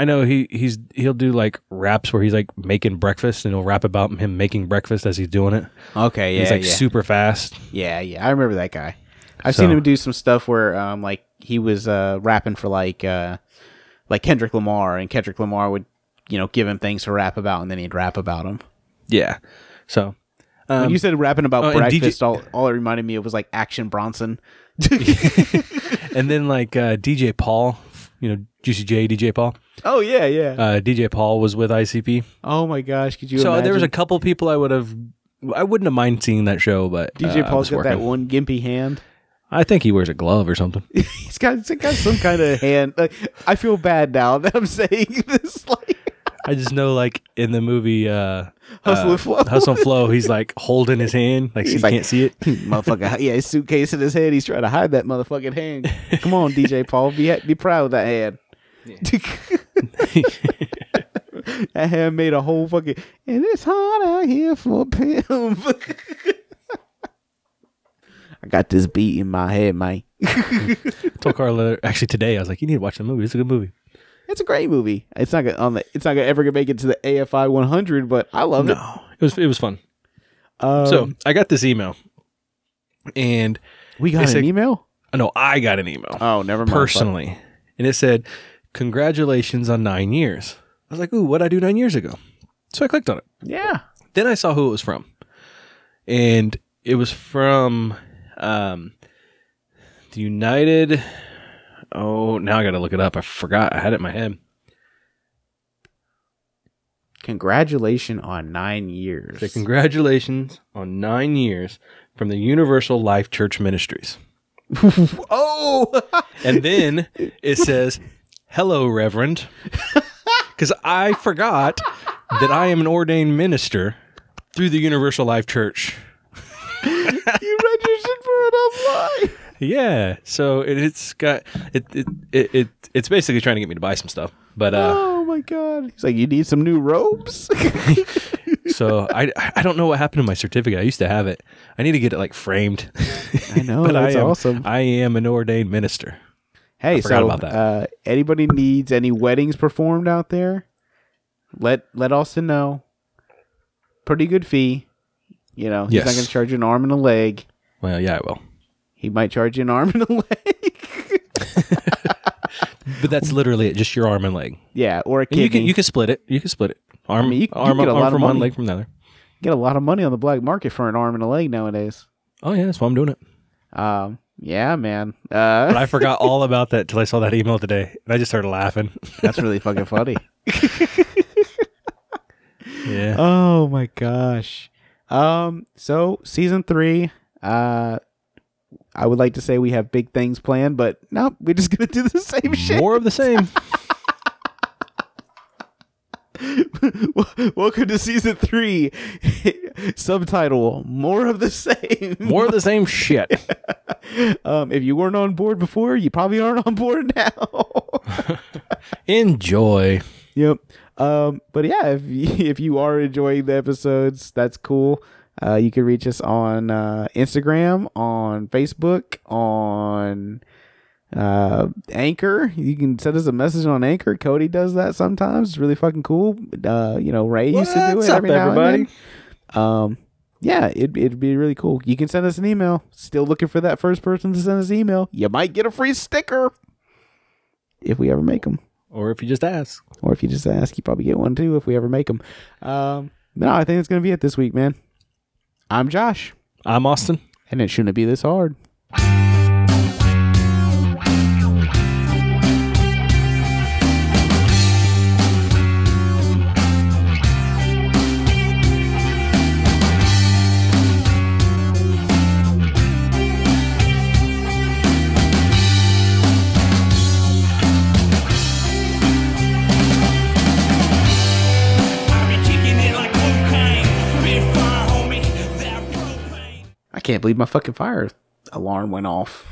[SPEAKER 2] I know he he's he'll do like raps where he's like making breakfast and he'll rap about him making breakfast as he's doing it.
[SPEAKER 1] Okay, yeah,
[SPEAKER 2] he's like
[SPEAKER 1] yeah.
[SPEAKER 2] super fast.
[SPEAKER 1] Yeah, yeah, I remember that guy. I've
[SPEAKER 2] So-
[SPEAKER 1] seen him do some stuff where, um, like he was uh rapping for like uh, like Kendrick Lamar, and Kendrick Lamar would, you know, give him things to rap about, and then he'd rap about them.
[SPEAKER 2] Yeah. So
[SPEAKER 1] when
[SPEAKER 2] um,
[SPEAKER 1] you said rapping about
[SPEAKER 2] oh, and DJ
[SPEAKER 1] breakfast, all all it reminded me of was like Action Bronson.
[SPEAKER 2] and then like uh, DJ Paul, you know, Juicy J, DJ Paul.
[SPEAKER 1] oh yeah, yeah.
[SPEAKER 2] Uh, DJ Paul was with ICP.
[SPEAKER 1] oh my gosh, could you?
[SPEAKER 2] so
[SPEAKER 1] imagine?
[SPEAKER 2] there was a couple people I would have I wouldn't have mind seeing that show, but
[SPEAKER 1] DJ
[SPEAKER 2] uh,
[SPEAKER 1] Paul's got that one gimpy hand.
[SPEAKER 2] I think he wears a glove or something.
[SPEAKER 1] He's got, he's got some kind of hand. Like, I feel bad now that I'm saying this. Like,
[SPEAKER 2] I just know, like in the movie uh,
[SPEAKER 1] Hustle
[SPEAKER 2] uh,
[SPEAKER 1] and Flow.
[SPEAKER 2] Hustle and Flow, he's like holding his hand, like so you
[SPEAKER 1] like-
[SPEAKER 2] can't see it.
[SPEAKER 1] motherfucker, yeah, his suitcase in his head. He's trying to hide that motherfucking hand. Come on, DJ Paul, be be proud of that hand. That had made a whole fucking and it's hot out here for a pimp. I got this beat in my head, man.
[SPEAKER 2] I told Carla actually today. I was like, "You need to watch the movie. It's a good movie."
[SPEAKER 1] It's a great movie. It's not gonna on the. It's not gonna ever gonna make it to the AFI 100, but I love it.
[SPEAKER 2] No, it was it was fun.
[SPEAKER 1] Um,
[SPEAKER 2] so I got this email, and
[SPEAKER 1] we got an
[SPEAKER 2] said-
[SPEAKER 1] email.
[SPEAKER 2] no, I got an email
[SPEAKER 1] Oh, never mind.
[SPEAKER 2] personally, and it said, "Congratulations on nine years." I was like, "Ooh, what would I do nine years ago?" So I clicked on it.
[SPEAKER 1] Yeah.
[SPEAKER 2] Then I saw who it was from, and it was from um, the United. Oh, now I got to look it up. I forgot. I had it in my head.
[SPEAKER 1] Congratulations on nine years.
[SPEAKER 2] So congratulations on nine years from the Universal Life Church Ministries.
[SPEAKER 1] oh,
[SPEAKER 2] And then it says, "Hello, Reverend," because I forgot that I am an ordained minister through the Universal Life Church.
[SPEAKER 1] you registered for it online.
[SPEAKER 2] Yeah, so it, it's got it, it it it it's basically trying to get me to buy some stuff. But uh,
[SPEAKER 1] oh my god. He's like, you need some new robes.
[SPEAKER 2] so I I don't know what happened to my certificate. I used to have it. I need to get it like framed.
[SPEAKER 1] I know.
[SPEAKER 2] but
[SPEAKER 1] that's
[SPEAKER 2] I am
[SPEAKER 1] awesome.
[SPEAKER 2] I am an ordained minister.
[SPEAKER 1] Hey, so. Uh, anybody needs any weddings performed out there? Let let Austin know. Pretty good fee. You know, he's not going to charge you an arm and a leg.
[SPEAKER 2] Well, yeah, I will.
[SPEAKER 1] He might charge you an arm and a leg.
[SPEAKER 2] But that's literally it, just your arm and leg.
[SPEAKER 1] yeah, or a kidney.
[SPEAKER 2] you can you can split it. You can split it. Arm,
[SPEAKER 1] mean, you- you
[SPEAKER 2] arm,
[SPEAKER 1] get a
[SPEAKER 2] arm
[SPEAKER 1] lot of
[SPEAKER 2] from one,
[SPEAKER 1] money.
[SPEAKER 2] leg from the other.
[SPEAKER 1] get a lot of money on the black market for an arm and a leg nowadays.
[SPEAKER 2] Oh yeah, that's why I'm doing it.
[SPEAKER 1] Um, yeah, man. Uh,
[SPEAKER 2] But I forgot all about that till I saw that email today, and I just started laughing.
[SPEAKER 1] that's really fucking funny.
[SPEAKER 2] Yeah.
[SPEAKER 1] Oh my gosh. Um so season 3 uh I would like to say we have big things planned, but no, we're just going to do the same shit.
[SPEAKER 2] More of the same.
[SPEAKER 1] Welcome to season 3. Subtitle: More of the same.
[SPEAKER 2] More of the same shit.
[SPEAKER 1] Um if you weren't on board before, you probably aren't on board now.
[SPEAKER 2] Enjoy.
[SPEAKER 1] Yep. Um, but yeah, if you, if you are enjoying the episodes, that's cool. Uh, you can reach us on uh, Instagram, on Facebook, on uh, Anchor. You can send us a message on Anchor. Cody does that sometimes. It's really fucking cool. Uh, you know, Ray used to do it
[SPEAKER 2] up,
[SPEAKER 1] every now
[SPEAKER 2] everybody?
[SPEAKER 1] and then. Um, yeah, it, it'd be really cool. You can send us an email. Still looking for that first person to send us an email. You might get a free sticker if we ever make them.
[SPEAKER 2] Or if you just ask.
[SPEAKER 1] Or if you just ask, you probably get one too if we ever make them. Um, no, I think that's going to be it this week, man. I'm Josh,
[SPEAKER 2] I'm Austin.
[SPEAKER 1] and it shouldn't be this hard. I can't believe my fucking fire alarm went off.